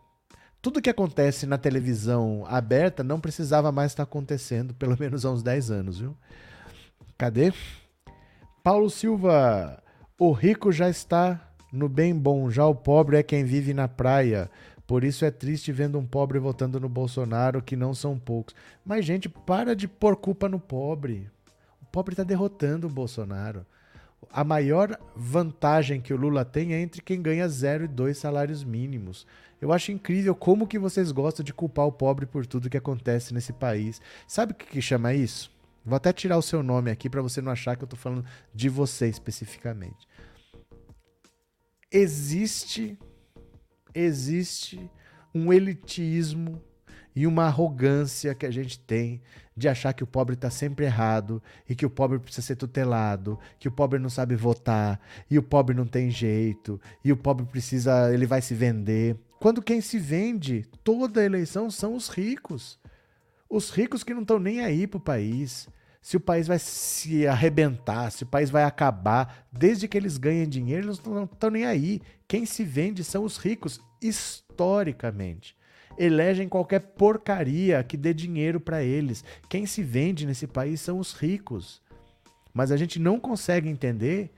tudo que acontece na televisão aberta não precisava mais estar acontecendo, pelo menos há uns 10 anos, viu? Cadê? Paulo Silva, o rico já está no bem bom, já o pobre é quem vive na praia. Por isso é triste vendo um pobre votando no Bolsonaro, que não são poucos. Mas, gente, para de pôr culpa no pobre. O pobre está derrotando o Bolsonaro. A maior vantagem que o Lula tem é entre quem ganha zero e dois salários mínimos. Eu acho incrível como que vocês gostam de culpar o pobre por tudo que acontece nesse país. Sabe o que, que chama isso? Vou até tirar o seu nome aqui para você não achar que eu estou falando de você especificamente. Existe existe um elitismo e uma arrogância que a gente tem de achar que o pobre está sempre errado e que o pobre precisa ser tutelado, que o pobre não sabe votar e o pobre não tem jeito e o pobre precisa, ele vai se vender. Quando quem se vende toda a eleição são os ricos. Os ricos que não estão nem aí para o país se o país vai se arrebentar, se o país vai acabar, desde que eles ganhem dinheiro, eles não estão nem aí. Quem se vende são os ricos, historicamente. Elegem qualquer porcaria que dê dinheiro para eles. Quem se vende nesse país são os ricos. Mas a gente não consegue entender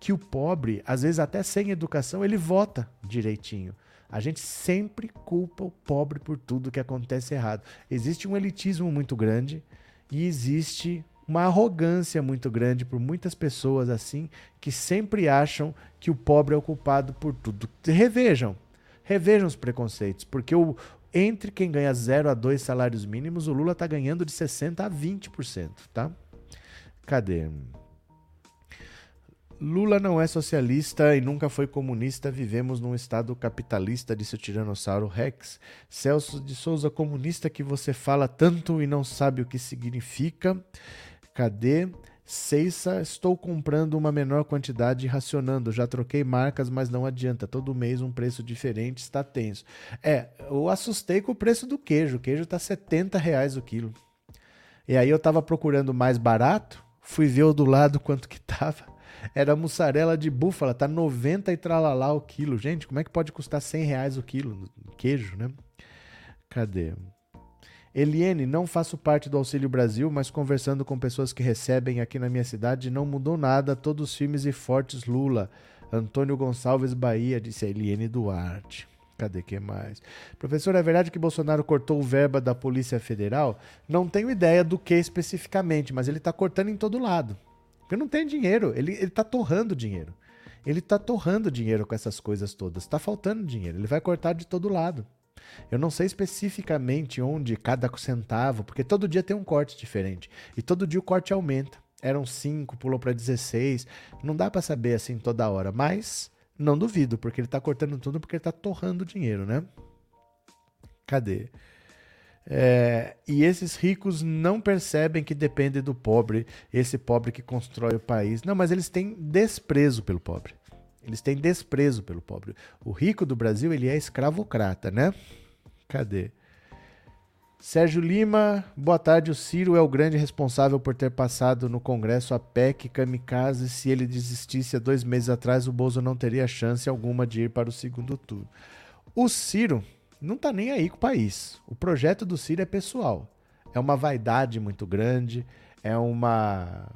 que o pobre, às vezes até sem educação, ele vota direitinho. A gente sempre culpa o pobre por tudo que acontece errado. Existe um elitismo muito grande e existe uma arrogância muito grande por muitas pessoas assim que sempre acham que o pobre é o culpado por tudo. Revejam, revejam os preconceitos, porque o, entre quem ganha 0 a 2 salários mínimos, o Lula está ganhando de 60 a 20%, tá? Cadê? Lula não é socialista e nunca foi comunista. Vivemos num estado capitalista, disse o Tiranossauro Rex. Celso de Souza, comunista que você fala tanto e não sabe o que significa. Cadê? Ceissa, estou comprando uma menor quantidade e racionando. Já troquei marcas, mas não adianta. Todo mês um preço diferente, está tenso. É, eu assustei com o preço do queijo. O queijo está 70 reais o quilo. E aí eu estava procurando mais barato, fui ver o do lado quanto que tava. Era mussarela de búfala, tá 90 e tralalá o quilo. Gente, como é que pode custar 100 reais o quilo? Queijo, né? Cadê? Eliene, não faço parte do Auxílio Brasil, mas conversando com pessoas que recebem aqui na minha cidade, não mudou nada, todos firmes e fortes Lula. Antônio Gonçalves Bahia, disse a Eliene Duarte. Cadê que mais? Professor, é verdade que Bolsonaro cortou o verba da Polícia Federal? Não tenho ideia do que especificamente, mas ele está cortando em todo lado. Porque não tem dinheiro. Ele, ele tá torrando dinheiro. Ele tá torrando dinheiro com essas coisas todas. Tá faltando dinheiro. Ele vai cortar de todo lado. Eu não sei especificamente onde cada centavo, porque todo dia tem um corte diferente. E todo dia o corte aumenta. Eram 5, pulou para 16. Não dá para saber assim toda hora. Mas não duvido, porque ele tá cortando tudo porque ele tá torrando dinheiro, né? Cadê? É, e esses ricos não percebem que depende do pobre, esse pobre que constrói o país. Não, mas eles têm desprezo pelo pobre. Eles têm desprezo pelo pobre. O rico do Brasil, ele é escravocrata, né? Cadê? Sérgio Lima, boa tarde. O Ciro é o grande responsável por ter passado no Congresso a PEC kamikaze. Se ele desistisse há dois meses atrás, o Bolso não teria chance alguma de ir para o segundo turno. O Ciro não está nem aí com o país. O projeto do Ciro é pessoal. É uma vaidade muito grande, é uma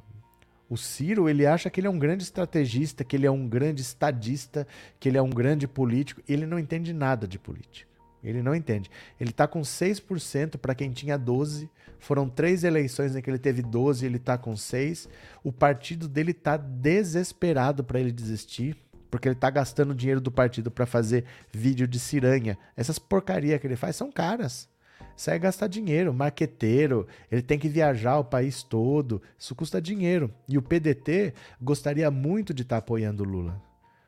o Ciro, ele acha que ele é um grande estrategista, que ele é um grande estadista, que ele é um grande político. Ele não entende nada de política. Ele não entende. Ele está com 6% para quem tinha 12%. Foram três eleições em que ele teve 12%, ele está com 6%. O partido dele está desesperado para ele desistir, porque ele está gastando dinheiro do partido para fazer vídeo de ciranha. Essas porcaria que ele faz são caras. Isso é gastar dinheiro, marqueteiro, ele tem que viajar o país todo, isso custa dinheiro. E o PDT gostaria muito de estar tá apoiando o Lula.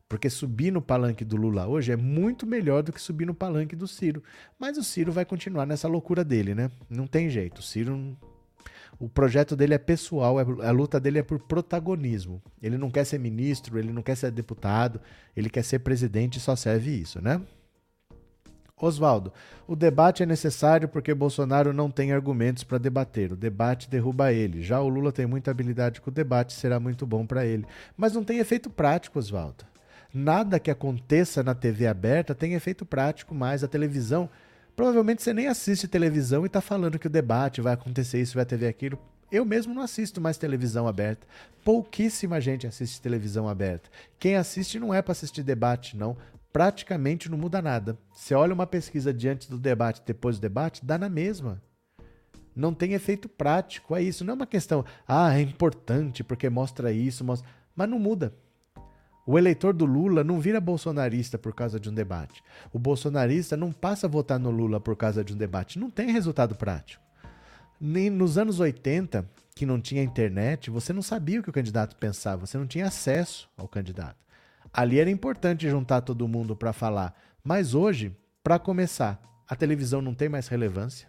Porque subir no palanque do Lula hoje é muito melhor do que subir no palanque do Ciro. Mas o Ciro vai continuar nessa loucura dele, né? Não tem jeito. O Ciro. O projeto dele é pessoal, é, a luta dele é por protagonismo. Ele não quer ser ministro, ele não quer ser deputado, ele quer ser presidente e só serve isso, né? Oswaldo, o debate é necessário porque Bolsonaro não tem argumentos para debater. O debate derruba ele. Já o Lula tem muita habilidade com o debate, será muito bom para ele. Mas não tem efeito prático, Oswaldo. Nada que aconteça na TV aberta tem efeito prático mais. A televisão, provavelmente você nem assiste televisão e está falando que o debate vai acontecer isso, vai ter aquilo. Eu mesmo não assisto mais televisão aberta. Pouquíssima gente assiste televisão aberta. Quem assiste não é para assistir debate, não. Praticamente não muda nada. Você olha uma pesquisa diante do debate, depois do debate, dá na mesma. Não tem efeito prático, é isso. Não é uma questão, ah, é importante porque mostra isso, mostra... mas não muda. O eleitor do Lula não vira bolsonarista por causa de um debate. O bolsonarista não passa a votar no Lula por causa de um debate. Não tem resultado prático. Nem nos anos 80, que não tinha internet, você não sabia o que o candidato pensava, você não tinha acesso ao candidato. Ali era importante juntar todo mundo para falar. Mas hoje, para começar, a televisão não tem mais relevância.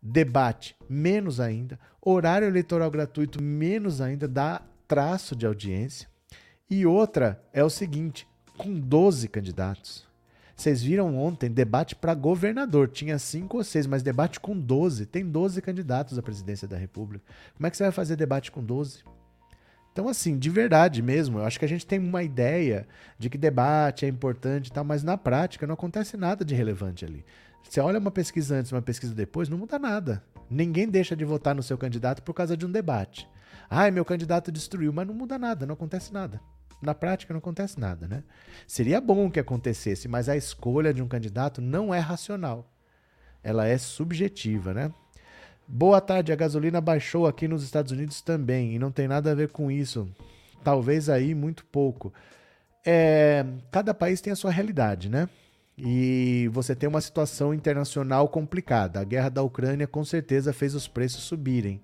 Debate, menos ainda. Horário eleitoral gratuito, menos ainda. Dá traço de audiência. E outra é o seguinte: com 12 candidatos. Vocês viram ontem debate para governador, tinha cinco ou seis, mas debate com 12. Tem 12 candidatos à presidência da República. Como é que você vai fazer debate com 12? Então, assim, de verdade mesmo, eu acho que a gente tem uma ideia de que debate é importante e tal, mas na prática não acontece nada de relevante ali. Você olha uma pesquisa antes uma pesquisa depois, não muda nada. Ninguém deixa de votar no seu candidato por causa de um debate. Ai, meu candidato destruiu, mas não muda nada, não acontece nada na prática não acontece nada, né? Seria bom que acontecesse, mas a escolha de um candidato não é racional. Ela é subjetiva, né? Boa tarde, a gasolina baixou aqui nos Estados Unidos também e não tem nada a ver com isso. Talvez aí muito pouco. É, cada país tem a sua realidade, né? E você tem uma situação internacional complicada. A guerra da Ucrânia com certeza fez os preços subirem.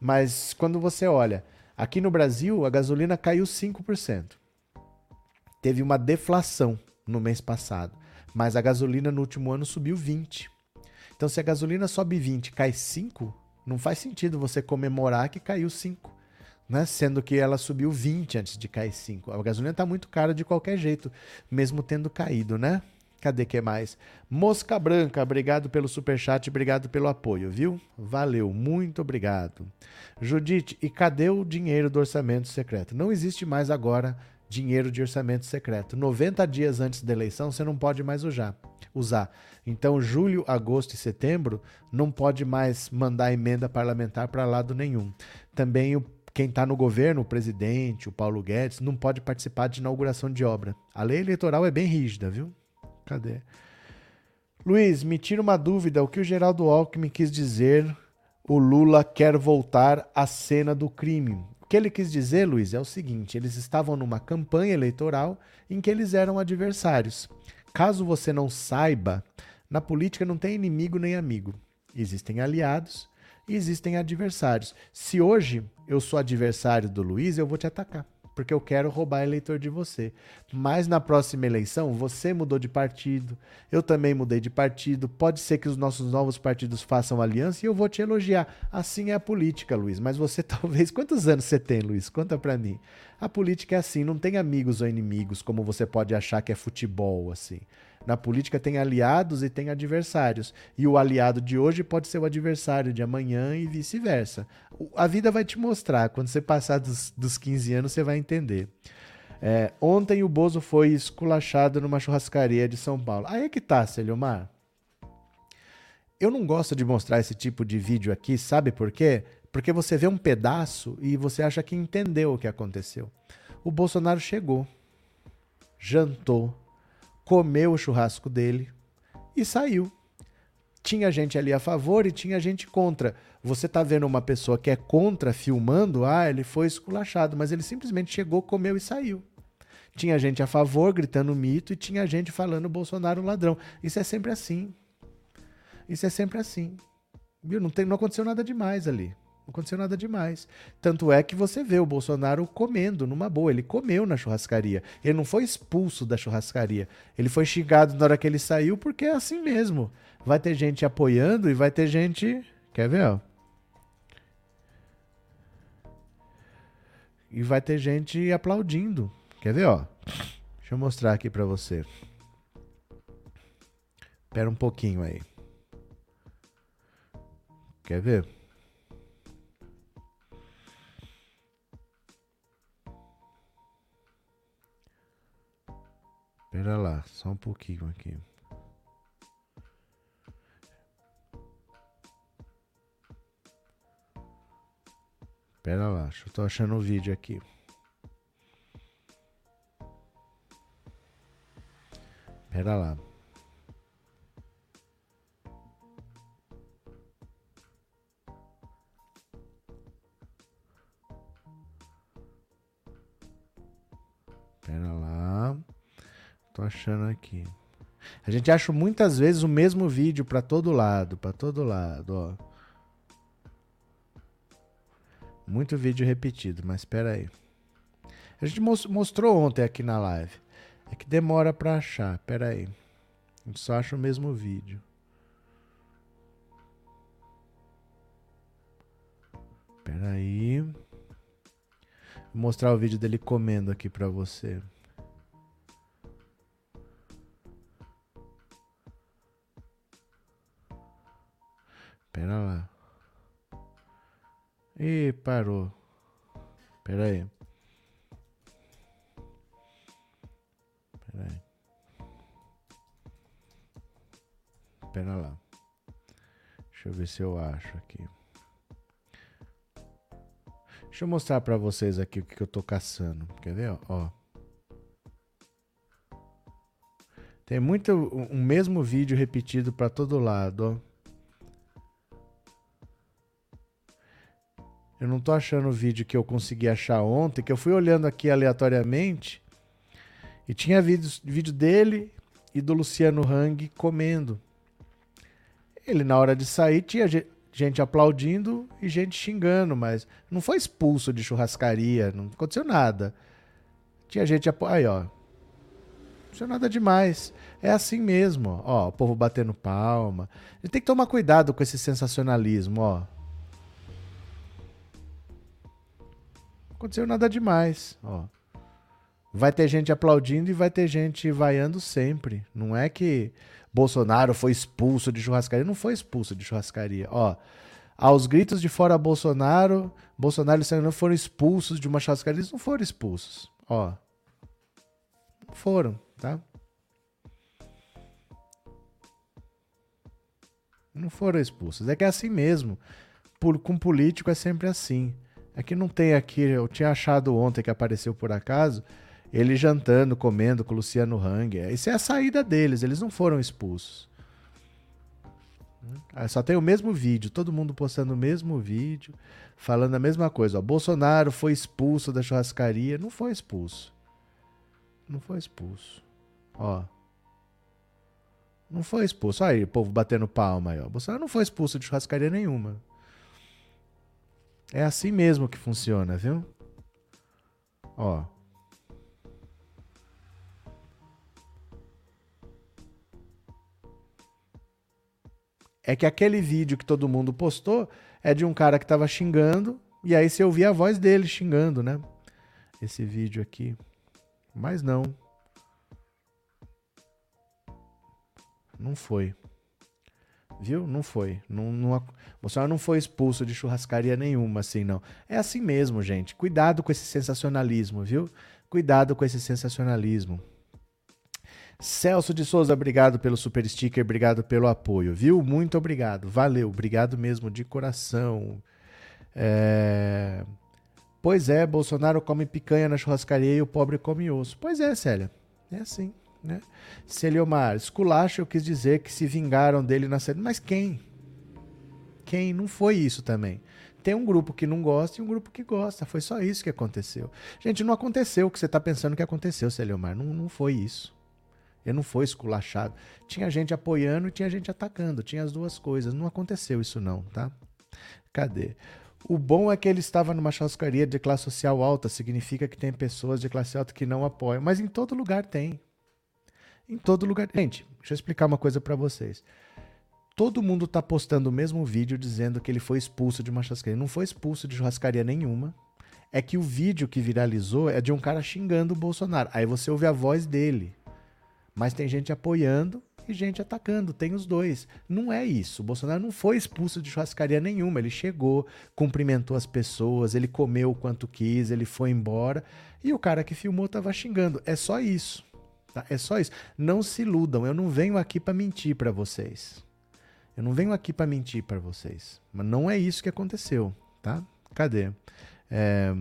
Mas quando você olha, Aqui no Brasil, a gasolina caiu 5%. Teve uma deflação no mês passado, mas a gasolina no último ano subiu 20%. Então, se a gasolina sobe 20 cai 5, não faz sentido você comemorar que caiu 5, né? Sendo que ela subiu 20 antes de cair 5. A gasolina está muito cara de qualquer jeito, mesmo tendo caído, né? Cadê que mais? Mosca Branca, obrigado pelo superchat, obrigado pelo apoio, viu? Valeu, muito obrigado. Judite, e cadê o dinheiro do orçamento secreto? Não existe mais agora dinheiro de orçamento secreto. 90 dias antes da eleição você não pode mais usar. Então, julho, agosto e setembro não pode mais mandar emenda parlamentar para lado nenhum. Também o quem está no governo, o presidente, o Paulo Guedes, não pode participar de inauguração de obra. A lei eleitoral é bem rígida, viu? Cadê? Luiz, me tira uma dúvida. O que o Geraldo Alckmin quis dizer? O Lula quer voltar à cena do crime. Que ele quis dizer, Luiz, é o seguinte: eles estavam numa campanha eleitoral em que eles eram adversários. Caso você não saiba, na política não tem inimigo nem amigo. Existem aliados e existem adversários. Se hoje eu sou adversário do Luiz, eu vou te atacar porque eu quero roubar eleitor de você. Mas na próxima eleição, você mudou de partido, eu também mudei de partido. Pode ser que os nossos novos partidos façam aliança e eu vou te elogiar. Assim é a política, Luiz. Mas você talvez. Quantos anos você tem, Luiz? Conta pra mim. A política é assim, não tem amigos ou inimigos, como você pode achar que é futebol, assim. Na política tem aliados e tem adversários. E o aliado de hoje pode ser o adversário de amanhã e vice-versa. A vida vai te mostrar. Quando você passar dos, dos 15 anos, você vai entender. É, ontem o Bozo foi esculachado numa churrascaria de São Paulo. Aí é que tá, Celiomar. Eu não gosto de mostrar esse tipo de vídeo aqui, sabe por quê? Porque você vê um pedaço e você acha que entendeu o que aconteceu. O Bolsonaro chegou, jantou, comeu o churrasco dele e saiu. Tinha gente ali a favor e tinha gente contra. Você tá vendo uma pessoa que é contra filmando, ah, ele foi esculachado, mas ele simplesmente chegou, comeu e saiu. Tinha gente a favor gritando mito e tinha gente falando Bolsonaro ladrão. Isso é sempre assim. Isso é sempre assim. Viu? Não, tem, não aconteceu nada demais ali. Aconteceu nada demais. Tanto é que você vê o Bolsonaro comendo numa boa. Ele comeu na churrascaria. Ele não foi expulso da churrascaria. Ele foi xingado na hora que ele saiu porque é assim mesmo. Vai ter gente apoiando e vai ter gente. Quer ver, ó? E vai ter gente aplaudindo. Quer ver, ó? Deixa eu mostrar aqui para você. Espera um pouquinho aí. Quer ver? Pera lá, só um pouquinho aqui. Pera lá, eu tô achando o vídeo aqui. Pera lá. Pera lá. Tô achando aqui. A gente acha muitas vezes o mesmo vídeo para todo lado, para todo lado, ó. Muito vídeo repetido, mas espera aí. A gente mostrou ontem aqui na live. É que demora para achar, espera aí. A gente só acha o mesmo vídeo. Espera aí. Vou mostrar o vídeo dele comendo aqui para você. Pera lá. Ih, parou. Pera aí. Pera aí. Pera lá. Deixa eu ver se eu acho aqui. Deixa eu mostrar para vocês aqui o que, que eu tô caçando. Quer ver? Ó. Tem muito um mesmo vídeo repetido para todo lado, ó. Eu não tô achando o vídeo que eu consegui achar ontem, que eu fui olhando aqui aleatoriamente e tinha vídeo, vídeo dele e do Luciano Hang comendo. Ele, na hora de sair, tinha gente aplaudindo e gente xingando, mas não foi expulso de churrascaria, não aconteceu nada. Tinha gente aí, ó. Não aconteceu nada demais. É assim mesmo, ó, o povo batendo palma. A gente tem que tomar cuidado com esse sensacionalismo, ó. Aconteceu nada demais, ó. Vai ter gente aplaudindo e vai ter gente vaiando sempre. Não é que Bolsonaro foi expulso de churrascaria. Não foi expulso de churrascaria. Ó, aos gritos de fora Bolsonaro, Bolsonaro e Sandro foram expulsos de uma churrascaria. Eles não foram expulsos. Ó, não foram, tá? Não foram expulsos. É que é assim mesmo. Por, com político é sempre assim. É que não tem aqui, eu tinha achado ontem que apareceu por acaso, ele jantando, comendo com o Luciano Hang. Isso é a saída deles, eles não foram expulsos. Ah, só tem o mesmo vídeo, todo mundo postando o mesmo vídeo, falando a mesma coisa. Ó, Bolsonaro foi expulso da churrascaria. Não foi expulso. Não foi expulso. Ó. Não foi expulso. Olha aí, o povo batendo palma aí, ó. Bolsonaro não foi expulso de churrascaria nenhuma. É assim mesmo que funciona, viu? Ó. É que aquele vídeo que todo mundo postou é de um cara que tava xingando, e aí você ouvia a voz dele xingando, né? Esse vídeo aqui. Mas não. Não foi. Viu? Não foi. Não, não, Bolsonaro não foi expulso de churrascaria nenhuma, assim, não. É assim mesmo, gente. Cuidado com esse sensacionalismo, viu? Cuidado com esse sensacionalismo. Celso de Souza, obrigado pelo super sticker, obrigado pelo apoio, viu? Muito obrigado, valeu, obrigado mesmo de coração. É... Pois é, Bolsonaro come picanha na churrascaria e o pobre come osso. Pois é, Célia, é assim, né? Celiomar, eu quis dizer que se vingaram dele na série, mas quem? Quem? Não foi isso também. Tem um grupo que não gosta e um grupo que gosta. Foi só isso que aconteceu. Gente, não aconteceu o que você está pensando que aconteceu, Celiomar. Não, não foi isso. Ele não foi esculachado. Tinha gente apoiando e tinha gente atacando. Tinha as duas coisas. Não aconteceu isso não, tá? Cadê? O bom é que ele estava numa churrascaria de classe social alta. Significa que tem pessoas de classe alta que não apoiam. Mas em todo lugar tem. Em todo lugar. Gente, deixa eu explicar uma coisa para vocês. Todo mundo tá postando o mesmo vídeo dizendo que ele foi expulso de uma churrascaria. Não foi expulso de churrascaria nenhuma. É que o vídeo que viralizou é de um cara xingando o Bolsonaro. Aí você ouve a voz dele. Mas tem gente apoiando e gente atacando, tem os dois. Não é isso. O Bolsonaro não foi expulso de churrascaria nenhuma. Ele chegou, cumprimentou as pessoas, ele comeu o quanto quis, ele foi embora e o cara que filmou estava xingando. É só isso. Tá? É só isso. Não se iludam. Eu não venho aqui para mentir para vocês. Eu não venho aqui para mentir para vocês. Mas não é isso que aconteceu, tá? Cadê? É,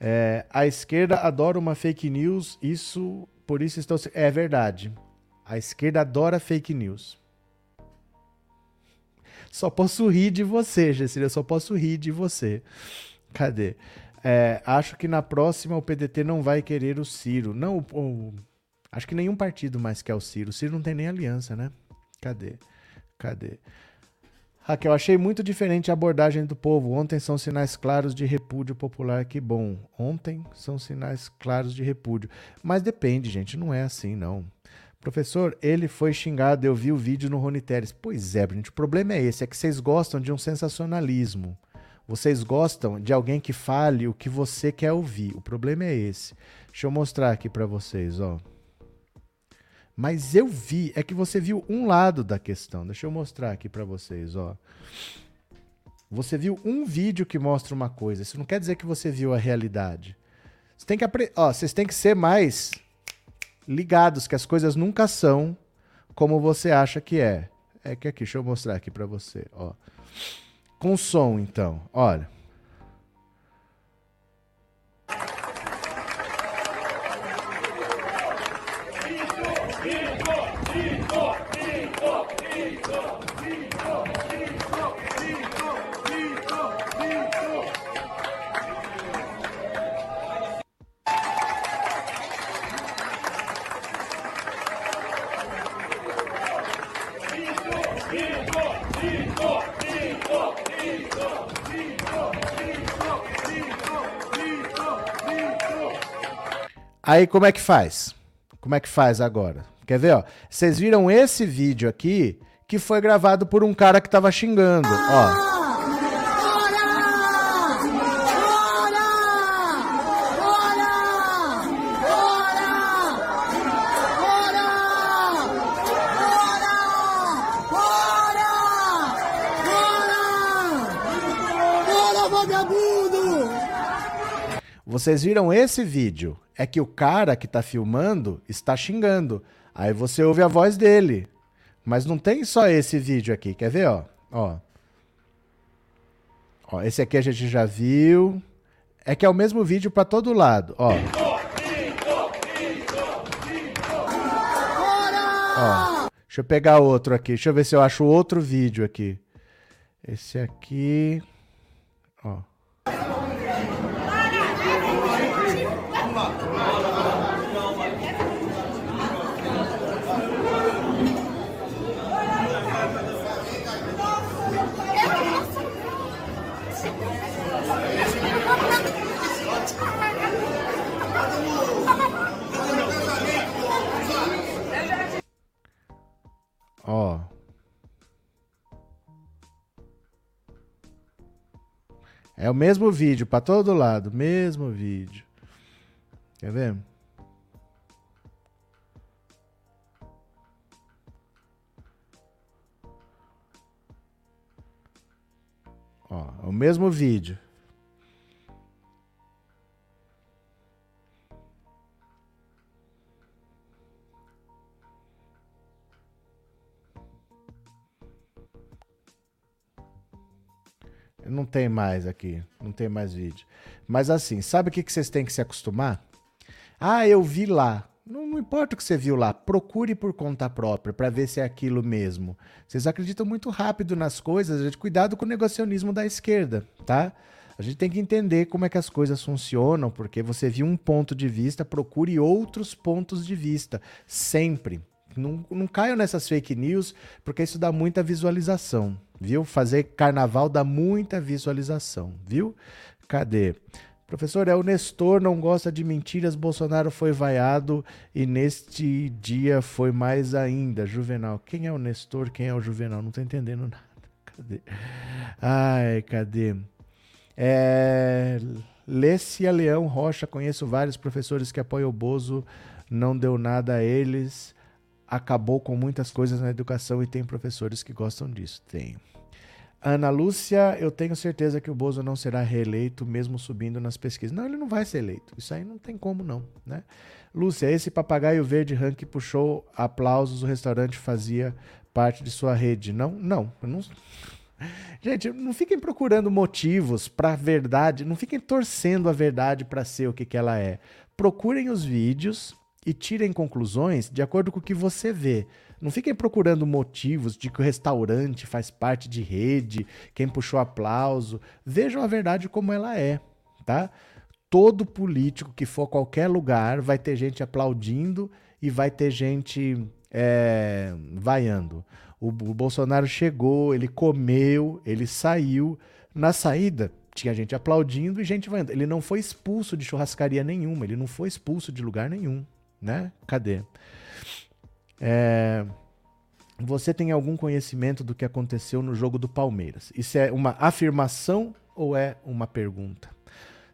é, a esquerda adora uma fake news. Isso por isso estão. É verdade. A esquerda adora fake news. Só posso rir de você, Gessília. Só posso rir de você. Cadê? É, acho que na próxima o PDT não vai querer o Ciro. Não, o, o, acho que nenhum partido mais quer o Ciro. O Ciro não tem nem aliança, né? Cadê? Cadê? Raquel, achei muito diferente a abordagem do povo. Ontem são sinais claros de repúdio popular, que bom. Ontem são sinais claros de repúdio. Mas depende, gente, não é assim, não. Professor, ele foi xingado, eu vi o vídeo no Rony Teres. Pois é, gente, o problema é esse, é que vocês gostam de um sensacionalismo. Vocês gostam de alguém que fale o que você quer ouvir. O problema é esse. Deixa eu mostrar aqui para vocês, ó. Mas eu vi, é que você viu um lado da questão. Deixa eu mostrar aqui para vocês, ó. Você viu um vídeo que mostra uma coisa. Isso não quer dizer que você viu a realidade. Você tem que ó, vocês têm que ser mais ligados que as coisas nunca são como você acha que é. É que aqui, deixa eu mostrar aqui para você, ó. Com som, então. Olha. Aí como é que faz? Como é que faz agora? Quer ver, ó? Vocês viram esse vídeo aqui que foi gravado por um cara que tava xingando, ó. Vocês viram esse vídeo? É que o cara que tá filmando está xingando. Aí você ouve a voz dele. Mas não tem só esse vídeo aqui. Quer ver, ó? Ó. Ó, esse aqui a gente já viu. É que é o mesmo vídeo para todo lado, ó. Ó. Deixa eu pegar outro aqui. Deixa eu ver se eu acho outro vídeo aqui. Esse aqui. Ó. É o mesmo vídeo para todo lado, mesmo vídeo. Quer ver? Ó, é o mesmo vídeo. Não tem mais aqui, não tem mais vídeo. Mas assim, sabe o que, vocês têm que se acostumar? Ah, eu vi lá. Não, não importa o que você viu lá, procure por conta própria para ver se é aquilo mesmo. Vocês acreditam muito rápido nas coisas, gente, cuidado com o negacionismo da esquerda, tá? A gente tem que entender como é que as coisas funcionam, porque você viu um ponto de vista, procure outros pontos de vista, sempre. Não, não caiam nessas fake news, porque isso dá muita visualização, viu? Fazer carnaval dá muita visualização, viu? Cadê? Professor, é o Nestor, não gosta de mentiras, Bolsonaro foi vaiado e neste dia foi mais ainda. Juvenal, quem é o Nestor, quem é o Juvenal? Não tô entendendo nada. Cadê? Ai, cadê? É... Lécia Leão Rocha, conheço vários professores que apoiam o Bozo, não deu nada a eles acabou com muitas coisas na educação e tem professores que gostam disso. Tem. Ana Lúcia, eu tenho certeza que o Bozo não será reeleito, mesmo subindo nas pesquisas. Não, ele não vai ser eleito. Isso aí não tem como, não. Né? Lúcia, esse papagaio verde rank puxou aplausos, o restaurante fazia parte de sua rede. Não, não. não... Gente, não fiquem procurando motivos para a verdade, não fiquem torcendo a verdade para ser o que, que ela é. Procurem os vídeos, e tirem conclusões de acordo com o que você vê. Não fiquem procurando motivos de que o restaurante faz parte de rede, quem puxou aplauso. Vejam a verdade como ela é, tá? Todo político que for a qualquer lugar vai ter gente aplaudindo e vai ter gente é, vaiando. O, o Bolsonaro chegou, ele comeu, ele saiu. Na saída, tinha gente aplaudindo e gente vaiando. Ele não foi expulso de churrascaria nenhuma, ele não foi expulso de lugar nenhum né? Cadê? É, você tem algum conhecimento do que aconteceu no jogo do Palmeiras? Isso é uma afirmação ou é uma pergunta?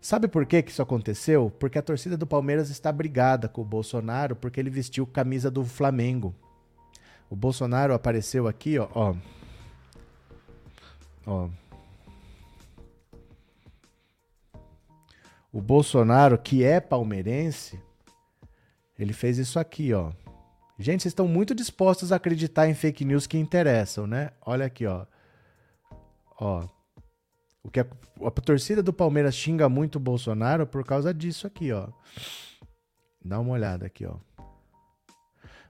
Sabe por que, que isso aconteceu? Porque a torcida do Palmeiras está brigada com o Bolsonaro porque ele vestiu camisa do Flamengo. O Bolsonaro apareceu aqui, ó. ó. ó. O Bolsonaro, que é palmeirense, ele fez isso aqui, ó. Gente, vocês estão muito dispostos a acreditar em fake news que interessam, né? Olha aqui, ó. Ó. O que a, a torcida do Palmeiras xinga muito o Bolsonaro por causa disso aqui, ó. Dá uma olhada aqui, ó.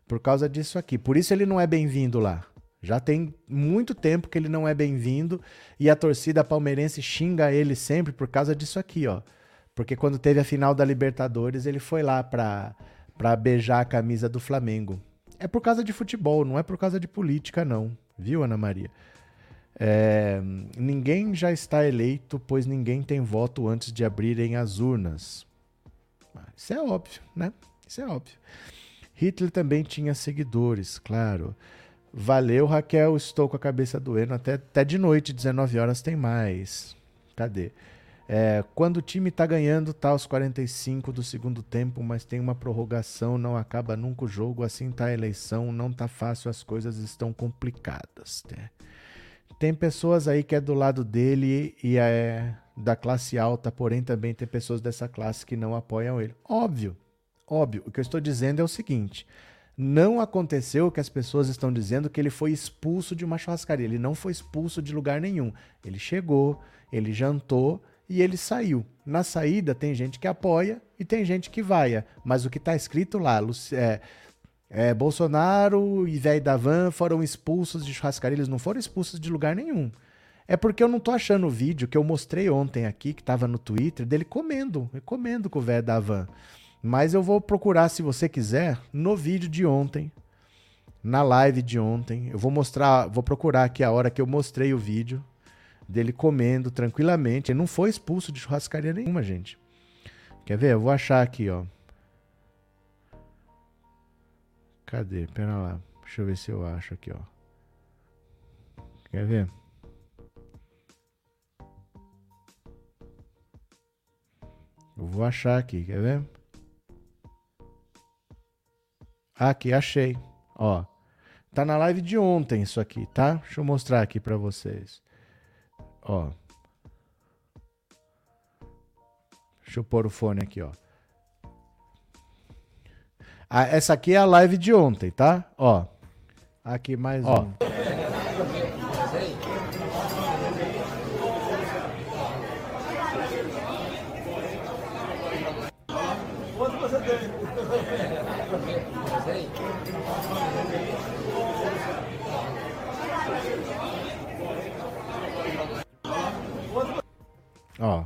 Por causa disso aqui. Por isso ele não é bem-vindo lá. Já tem muito tempo que ele não é bem-vindo e a torcida palmeirense xinga ele sempre por causa disso aqui, ó. Porque quando teve a final da Libertadores, ele foi lá pra para beijar a camisa do Flamengo. É por causa de futebol, não é por causa de política, não. Viu, Ana Maria? É, ninguém já está eleito, pois ninguém tem voto antes de abrirem as urnas. Ah, isso é óbvio, né? Isso é óbvio. Hitler também tinha seguidores, claro. Valeu, Raquel. Estou com a cabeça doendo. Até, até de noite, 19 horas, tem mais. Cadê? É, quando o time está ganhando, tá aos 45 do segundo tempo, mas tem uma prorrogação, não acaba nunca o jogo, assim tá a eleição, não tá fácil, as coisas estão complicadas. Né? Tem pessoas aí que é do lado dele e é da classe alta, porém também tem pessoas dessa classe que não apoiam ele. Óbvio, óbvio. O que eu estou dizendo é o seguinte: não aconteceu o que as pessoas estão dizendo que ele foi expulso de uma churrascaria. Ele não foi expulso de lugar nenhum. Ele chegou, ele jantou e ele saiu. Na saída tem gente que apoia e tem gente que vaia, mas o que está escrito lá, é, é, Bolsonaro e velho da van foram expulsos de churrascaria, eles não foram expulsos de lugar nenhum. É porque eu não tô achando o vídeo que eu mostrei ontem aqui, que estava no Twitter, dele comendo, comendo com o velho da van. Mas eu vou procurar, se você quiser, no vídeo de ontem, na live de ontem. Eu vou mostrar, vou procurar aqui a hora que eu mostrei o vídeo dele comendo tranquilamente. Ele não foi expulso de churrascaria nenhuma, gente. Quer ver? Eu vou achar aqui, ó. Cadê? Pera lá. Deixa eu ver se eu acho aqui, ó. Quer ver? Eu vou achar aqui, quer ver? Aqui, achei. Ó. Tá na live de ontem isso aqui, tá? Deixa eu mostrar aqui para vocês. Ó. Deixa eu pôr o fone aqui, ó. Ah, essa aqui é a live de ontem, tá? Ó. Aqui mais ó. um. Ó.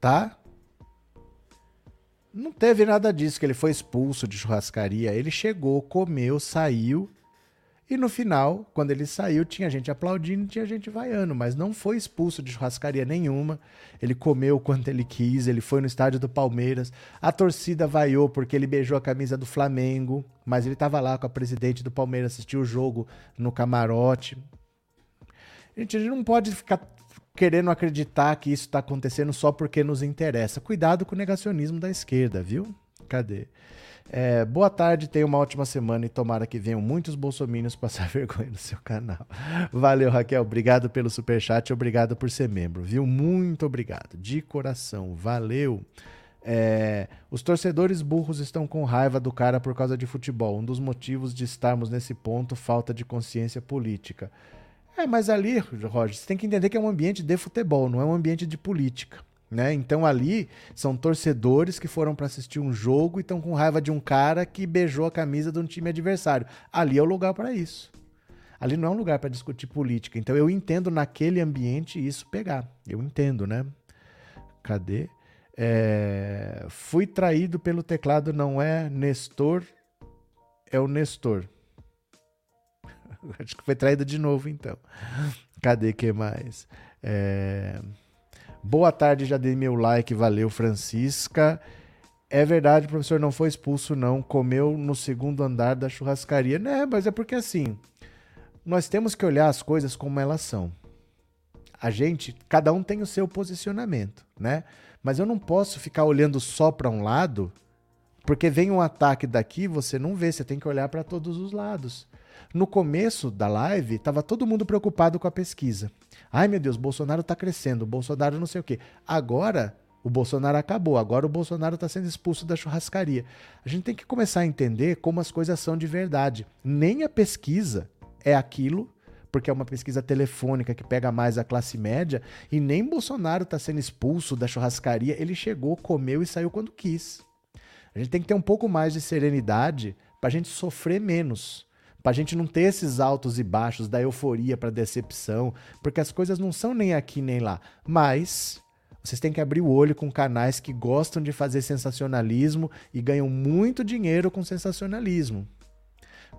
Tá? Teve nada disso, que ele foi expulso de churrascaria. Ele chegou, comeu, saiu. E no final, quando ele saiu, tinha gente aplaudindo, tinha gente vaiando, mas não foi expulso de churrascaria nenhuma. Ele comeu quanto ele quis, ele foi no estádio do Palmeiras. A torcida vaiou porque ele beijou a camisa do Flamengo, mas ele estava lá com a presidente do Palmeiras, assistiu o jogo no camarote. Gente, a gente não pode ficar querendo acreditar que isso está acontecendo só porque nos interessa. Cuidado com o negacionismo da esquerda, viu? Cadê? É, boa tarde, tenha uma ótima semana e tomara que venham muitos bolsominions passar vergonha no seu canal. Valeu, Raquel. Obrigado pelo superchat, obrigado por ser membro, viu? Muito obrigado, de coração. Valeu. É, os torcedores burros estão com raiva do cara por causa de futebol. Um dos motivos de estarmos nesse ponto, falta de consciência política. É, mas ali, Roger, você tem que entender que é um ambiente de futebol, não é um ambiente de política. Né? Então ali são torcedores que foram para assistir um jogo e estão com raiva de um cara que beijou a camisa de um time adversário. Ali é o lugar para isso. Ali não é um lugar para discutir política. Então eu entendo naquele ambiente isso pegar. Eu entendo, né? Cadê? É... Fui traído pelo teclado, não é Nestor, é o Nestor. Acho que foi traído de novo, então. Cadê que mais? É... Boa tarde, já dei meu like, valeu, Francisca. É verdade, professor, não foi expulso, não. Comeu no segundo andar da churrascaria. Né, mas é porque assim, nós temos que olhar as coisas como elas são. A gente, cada um tem o seu posicionamento, né? Mas eu não posso ficar olhando só para um lado, porque vem um ataque daqui, você não vê, você tem que olhar para todos os lados. No começo da live, estava todo mundo preocupado com a pesquisa. Ai meu Deus, Bolsonaro está crescendo, Bolsonaro não sei o quê. Agora o Bolsonaro acabou, agora o Bolsonaro está sendo expulso da churrascaria. A gente tem que começar a entender como as coisas são de verdade. Nem a pesquisa é aquilo, porque é uma pesquisa telefônica que pega mais a classe média, e nem Bolsonaro está sendo expulso da churrascaria. Ele chegou, comeu e saiu quando quis. A gente tem que ter um pouco mais de serenidade para a gente sofrer menos para a gente não ter esses altos e baixos da euforia para decepção, porque as coisas não são nem aqui nem lá. Mas vocês têm que abrir o olho com canais que gostam de fazer sensacionalismo e ganham muito dinheiro com sensacionalismo.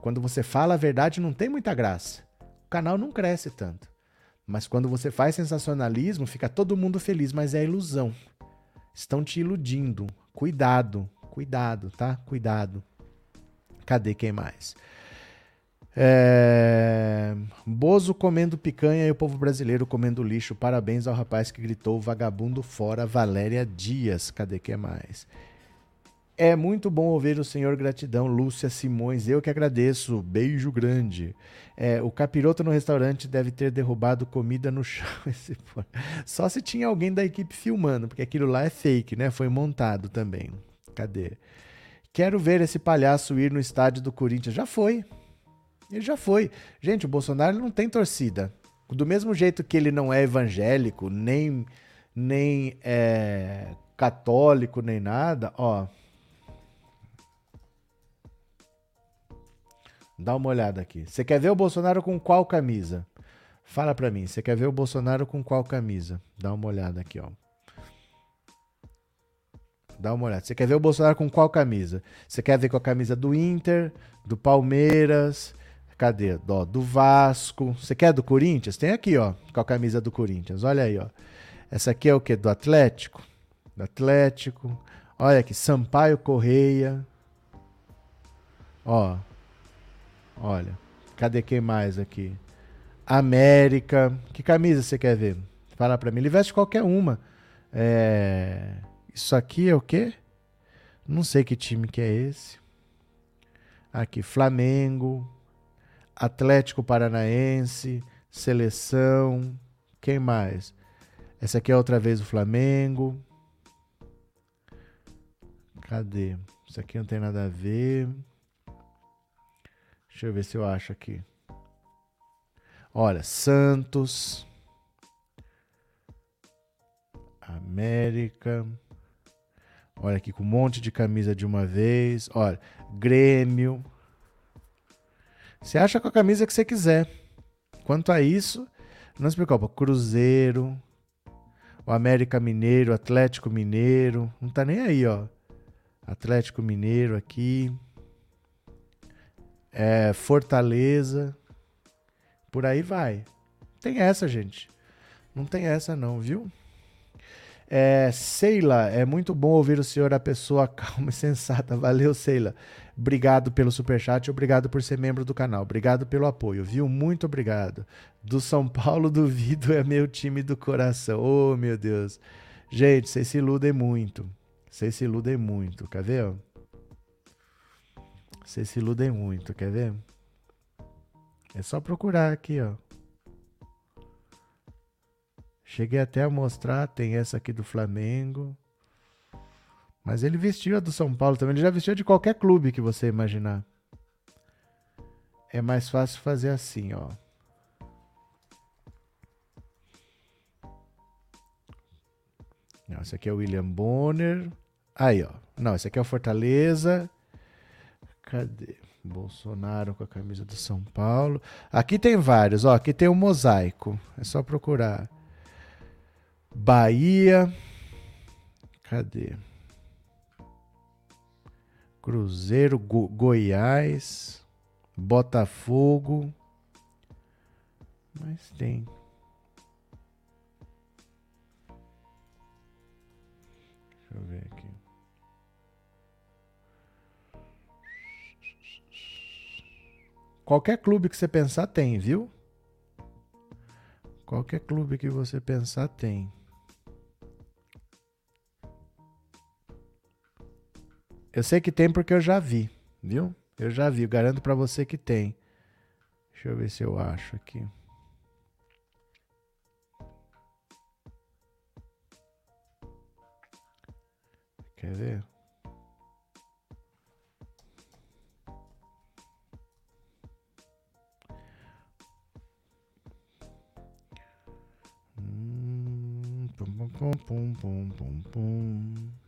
Quando você fala a verdade, não tem muita graça. O canal não cresce tanto. Mas quando você faz sensacionalismo, fica todo mundo feliz, mas é ilusão. Estão te iludindo. Cuidado, cuidado, tá? Cuidado. Cadê quem mais? É... Bozo comendo picanha e o povo brasileiro comendo lixo. Parabéns ao rapaz que gritou vagabundo fora, Valéria Dias. Cadê que é mais? É muito bom ouvir o senhor gratidão, Lúcia Simões. Eu que agradeço. Beijo grande. É, o capiroto no restaurante deve ter derrubado comida no chão. Só se tinha alguém da equipe filmando, porque aquilo lá é fake, né? Foi montado também. Cadê? Quero ver esse palhaço ir no estádio do Corinthians. Já foi. Ele já foi. Gente, o Bolsonaro não tem torcida. Do mesmo jeito que ele não é evangélico, nem, nem é católico, nem nada, ó. Dá uma olhada aqui. Você quer ver o Bolsonaro com qual camisa? Fala pra mim, você quer ver o Bolsonaro com qual camisa? Dá uma olhada aqui, ó. Dá uma olhada. Você quer ver o Bolsonaro com qual camisa? Você quer ver com a camisa do Inter, do Palmeiras, cadê? Do, do Vasco. Você quer do Corinthians? Tem aqui, ó, com a camisa do Corinthians. Olha aí, ó. Essa aqui é o quê? Do Atlético? Do Atlético. Olha aqui, Sampaio Correia. Ó. Olha. Cadê quem mais aqui? América. Que camisa você quer ver? Fala pra mim. Ele veste qualquer uma. É... Isso aqui é o quê? Não sei que time que é esse. Aqui, Flamengo, Atlético Paranaense, Seleção. Quem mais? Essa aqui é outra vez o Flamengo. Cadê? Isso aqui não tem nada a ver. Deixa eu ver se eu acho aqui. Olha, Santos. América. Olha aqui com um monte de camisa de uma vez. Olha, Grêmio. Você acha com a camisa que você quiser. Quanto a isso, não se preocupa. Cruzeiro, o América Mineiro, Atlético Mineiro. Não tá nem aí, ó. Atlético Mineiro aqui. É, Fortaleza. Por aí vai. Tem essa, gente. Não tem essa, não, viu? É, Seila, é muito bom ouvir o senhor, a pessoa calma e sensata. Valeu, Seila. Obrigado pelo superchat, obrigado por ser membro do canal. Obrigado pelo apoio, viu? Muito obrigado. Do São Paulo duvido é meu time do coração. Oh, meu Deus. Gente, vocês se iludem muito. Vocês se iludem muito. Quer ver? Vocês se iludem muito. Quer ver? É só procurar aqui, ó. Cheguei até a mostrar, tem essa aqui do Flamengo. Mas ele vestiu a do São Paulo também. Ele já vestiu de qualquer clube que você imaginar. É mais fácil fazer assim, ó. Não, esse aqui é o William Bonner. Aí, ó. Não, esse aqui é o Fortaleza. Cadê? Bolsonaro com a camisa do São Paulo. Aqui tem vários, ó. Aqui tem o um mosaico. É só procurar. Bahia. Cadê? Cruzeiro, Go Goiás, Botafogo. Mas tem. Deixa eu ver aqui. Qualquer clube que você pensar tem, viu? Qualquer clube que você pensar tem. Eu sei que tem porque eu já vi, viu? Eu já vi, garanto para você que tem. Deixa eu ver se eu acho aqui. Quer ver? Hum, pum, pum, pum, pum, pum, pum.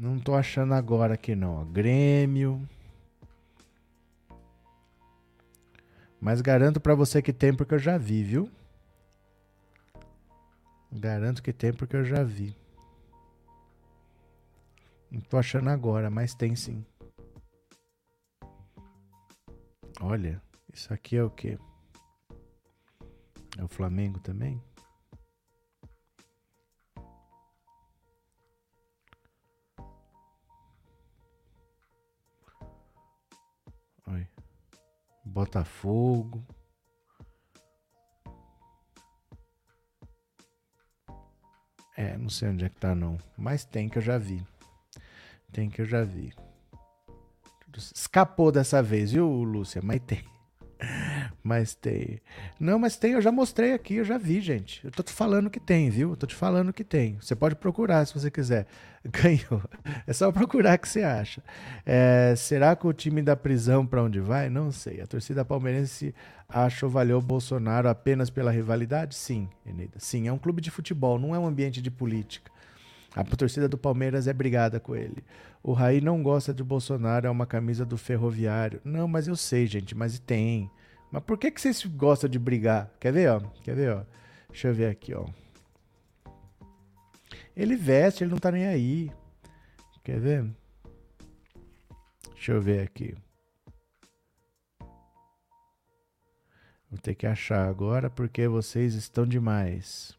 Não tô achando agora aqui não. Grêmio. Mas garanto para você que tem porque eu já vi, viu? Garanto que tem porque eu já vi. Não tô achando agora, mas tem sim. Olha, isso aqui é o quê? É o Flamengo também? Botafogo. É, não sei onde é que tá não. Mas tem que eu já vi. Tem que eu já vi. Escapou dessa vez, viu, Lúcia? Mas tem. Mas tem. Não, mas tem, eu já mostrei aqui, eu já vi, gente. Eu tô te falando que tem, viu? Eu tô te falando que tem. Você pode procurar se você quiser. Ganhou. É só procurar que você acha. É, será que o time da prisão para onde vai? Não sei. A torcida palmeirense acha valeu Bolsonaro apenas pela rivalidade? Sim, Eneida. Sim, é um clube de futebol, não é um ambiente de política. A torcida do Palmeiras é brigada com ele. O Raí não gosta de Bolsonaro, é uma camisa do ferroviário. Não, mas eu sei, gente, mas tem. Mas por que, que vocês gostam de brigar? Quer ver, ó? Quer ver, ó? Deixa eu ver aqui, ó. Ele veste, ele não tá nem aí. Quer ver? Deixa eu ver aqui. Vou ter que achar agora porque vocês estão demais.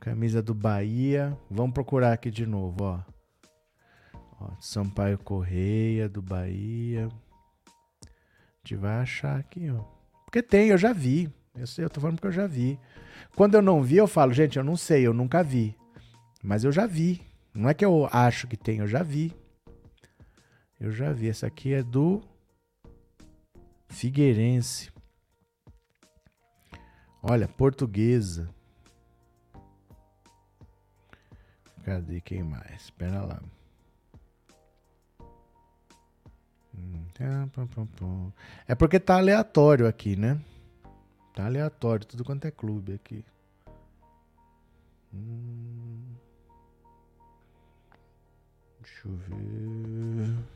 Camisa do Bahia. Vamos procurar aqui de novo, ó. ó Sampaio Correia do Bahia. Gente vai achar aqui, ó. Porque tem, eu já vi. Eu sei, eu tô falando porque eu já vi. Quando eu não vi, eu falo, gente, eu não sei, eu nunca vi. Mas eu já vi. Não é que eu acho que tem, eu já vi. Eu já vi. Essa aqui é do Figueirense. Olha, portuguesa. Cadê quem mais? Espera lá. É porque tá aleatório aqui, né? Tá aleatório, tudo quanto é clube aqui. Hum. Deixa eu ver.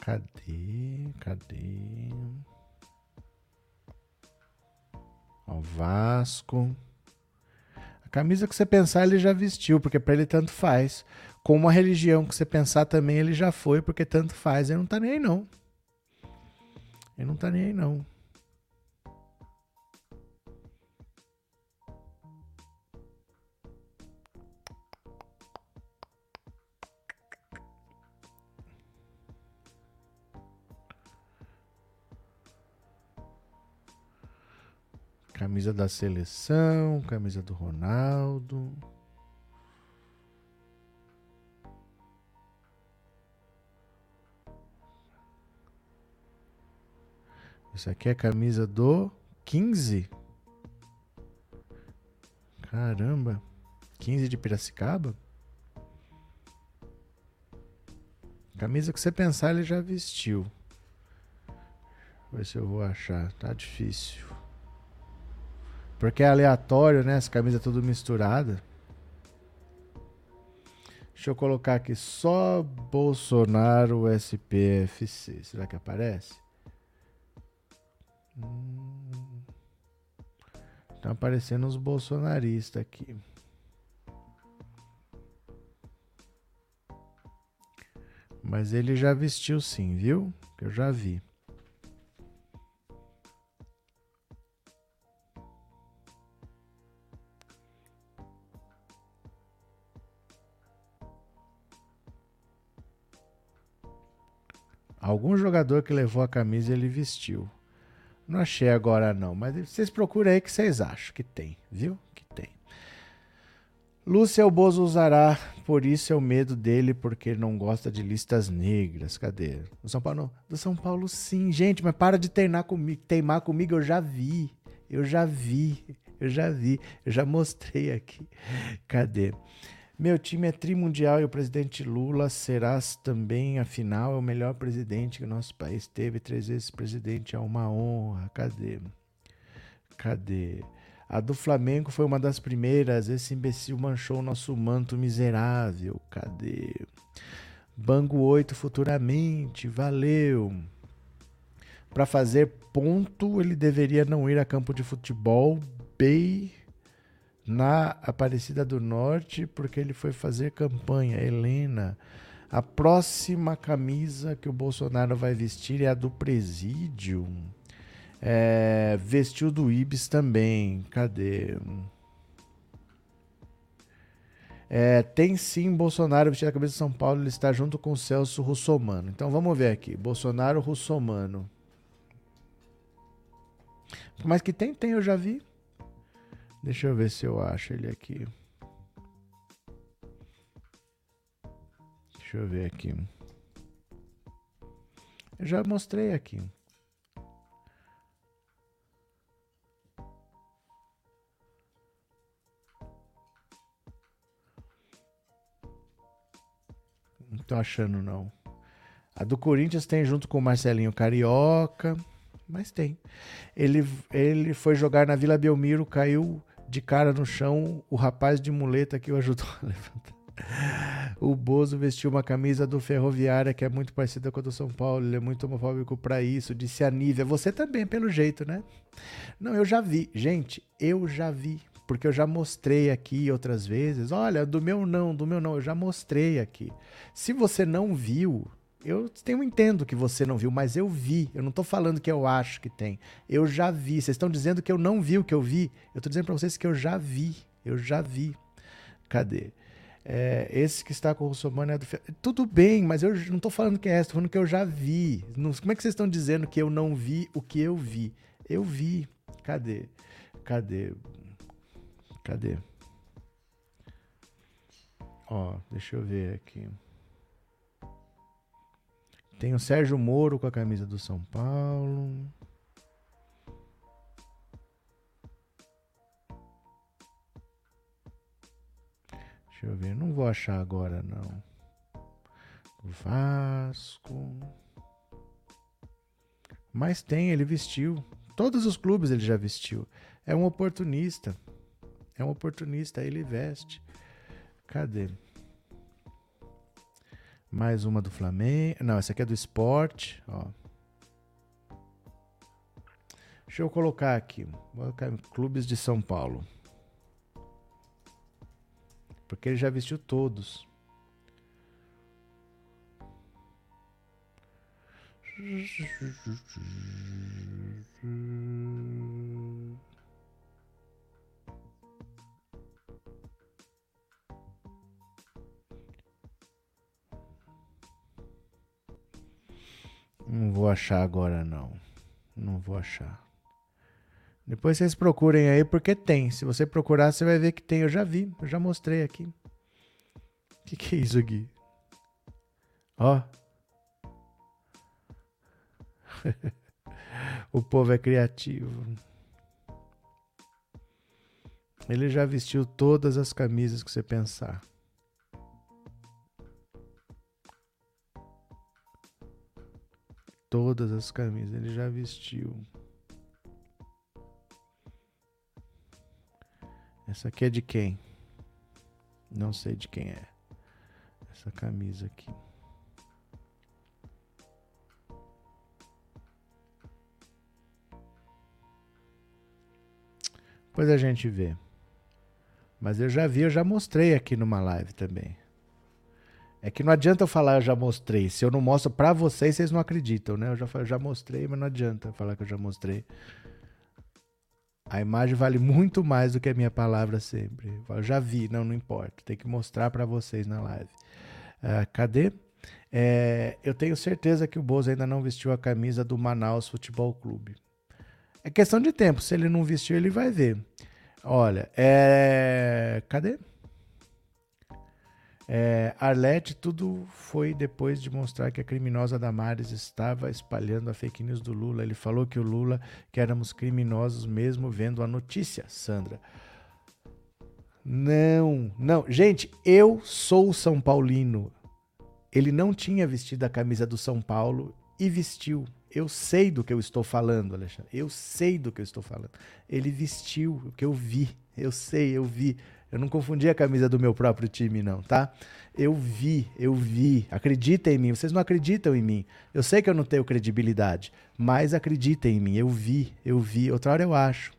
Cadê? Cadê? Ó, Vasco. A camisa que você pensar, ele já vestiu, porque para ele tanto faz. Com a religião que você pensar também, ele já foi, porque tanto faz. Ele não tá nem aí, não. Ele não tá nem aí, não. Camisa da seleção, camisa do Ronaldo. Isso aqui é a camisa do 15. Caramba. 15 de Piracicaba? Camisa que você pensar, ele já vestiu. Vou ver se eu vou achar. Tá difícil. Porque é aleatório, né? Essa camisa tudo misturada. Deixa eu colocar aqui só Bolsonaro SPFC. Será que aparece? Hum. Tá aparecendo os bolsonaristas aqui. Mas ele já vestiu sim, viu? Eu já vi. Algum jogador que levou a camisa ele vestiu. Não achei agora não, mas vocês procuram aí que vocês acham que tem, viu? Que tem. Lúcia Bozo usará, por isso é o medo dele, porque não gosta de listas negras. Cadê? Do São Paulo? Do São Paulo, sim. Gente, mas para de teimar comigo. Teimar comigo, eu já vi. Eu já vi. Eu já vi. Eu já mostrei aqui. Cadê? Meu time é trimundial e o presidente Lula será também, afinal, é o melhor presidente que o nosso país teve. Três vezes presidente, é uma honra. Cadê? Cadê? A do Flamengo foi uma das primeiras. Esse imbecil manchou o nosso manto miserável. Cadê? Bango 8 futuramente. Valeu. Para fazer ponto, ele deveria não ir a campo de futebol. Bem na Aparecida do Norte, porque ele foi fazer campanha. Helena, a próxima camisa que o Bolsonaro vai vestir é a do Presídio. É, vestiu do Ibis também. Cadê? É, tem sim Bolsonaro vestido a camisa de São Paulo, ele está junto com o Celso Russomano. Então vamos ver aqui. Bolsonaro Russomano. Mas que tem, tem, eu já vi. Deixa eu ver se eu acho ele aqui. Deixa eu ver aqui. Eu já mostrei aqui. Não tô achando, não. A do Corinthians tem junto com o Marcelinho Carioca, mas tem. Ele, ele foi jogar na Vila Belmiro, caiu de cara no chão, o rapaz de muleta que o ajudou a levantar. O Bozo vestiu uma camisa do Ferroviária que é muito parecida com a do São Paulo. Ele é muito homofóbico para isso, disse a Nívia. Você também, pelo jeito, né? Não, eu já vi. Gente, eu já vi porque eu já mostrei aqui outras vezes. Olha, do meu não, do meu não, eu já mostrei aqui. Se você não viu, eu tenho entendo que você não viu, mas eu vi. Eu não tô falando que eu acho que tem. Eu já vi. Vocês estão dizendo que eu não vi o que eu vi. Eu tô dizendo para vocês que eu já vi. Eu já vi. Cadê? É, esse que está com o russomano é do. Tudo bem, mas eu não tô falando que é, tô falando que eu já vi. Como é que vocês estão dizendo que eu não vi o que eu vi? Eu vi. Cadê? Cadê? Cadê? Ó, deixa eu ver aqui. Tem o Sérgio Moro com a camisa do São Paulo. Deixa eu ver, não vou achar agora não. Vasco. Mas tem, ele vestiu. Todos os clubes ele já vestiu. É um oportunista. É um oportunista, ele veste. Cadê? Mais uma do Flamengo. Não, essa aqui é do esporte. Ó. Deixa eu colocar aqui. Vou colocar clubes de São Paulo. Porque ele já vestiu todos. Não vou achar agora não. Não vou achar. Depois vocês procurem aí porque tem. Se você procurar, você vai ver que tem. Eu já vi, eu já mostrei aqui. O que, que é isso aqui? Ó. o povo é criativo. Ele já vestiu todas as camisas que você pensar. Todas as camisas, ele já vestiu. Essa aqui é de quem? Não sei de quem é. Essa camisa aqui. Depois a gente vê. Mas eu já vi, eu já mostrei aqui numa live também. É que não adianta eu falar eu já mostrei. Se eu não mostro para vocês, vocês não acreditam, né? Eu já, já mostrei, mas não adianta falar que eu já mostrei. A imagem vale muito mais do que a minha palavra sempre. Eu já vi, não, não importa. Tem que mostrar para vocês na live. Uh, cadê? É, eu tenho certeza que o Bozo ainda não vestiu a camisa do Manaus Futebol Clube. É questão de tempo. Se ele não vestiu, ele vai ver. Olha, é. Cadê? É, Arlete, tudo foi depois de mostrar que a criminosa Damares estava espalhando a fake news do Lula. Ele falou que o Lula, que éramos criminosos mesmo vendo a notícia, Sandra. Não, não. Gente, eu sou São Paulino. Ele não tinha vestido a camisa do São Paulo e vestiu. Eu sei do que eu estou falando, Alexandre. Eu sei do que eu estou falando. Ele vestiu o que eu vi. Eu sei, eu vi. Eu não confundi a camisa do meu próprio time, não, tá? Eu vi, eu vi. Acreditem em mim. Vocês não acreditam em mim. Eu sei que eu não tenho credibilidade, mas acreditem em mim. Eu vi, eu vi. Outra hora eu acho.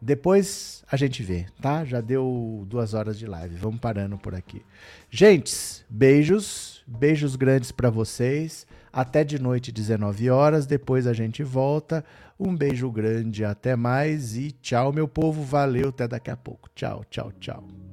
Depois a gente vê, tá? Já deu duas horas de live. Vamos parando por aqui. Gentes, beijos. Beijos grandes para vocês. Até de noite, 19 horas. Depois a gente volta. Um beijo grande, até mais e tchau, meu povo. Valeu, até daqui a pouco. Tchau, tchau, tchau.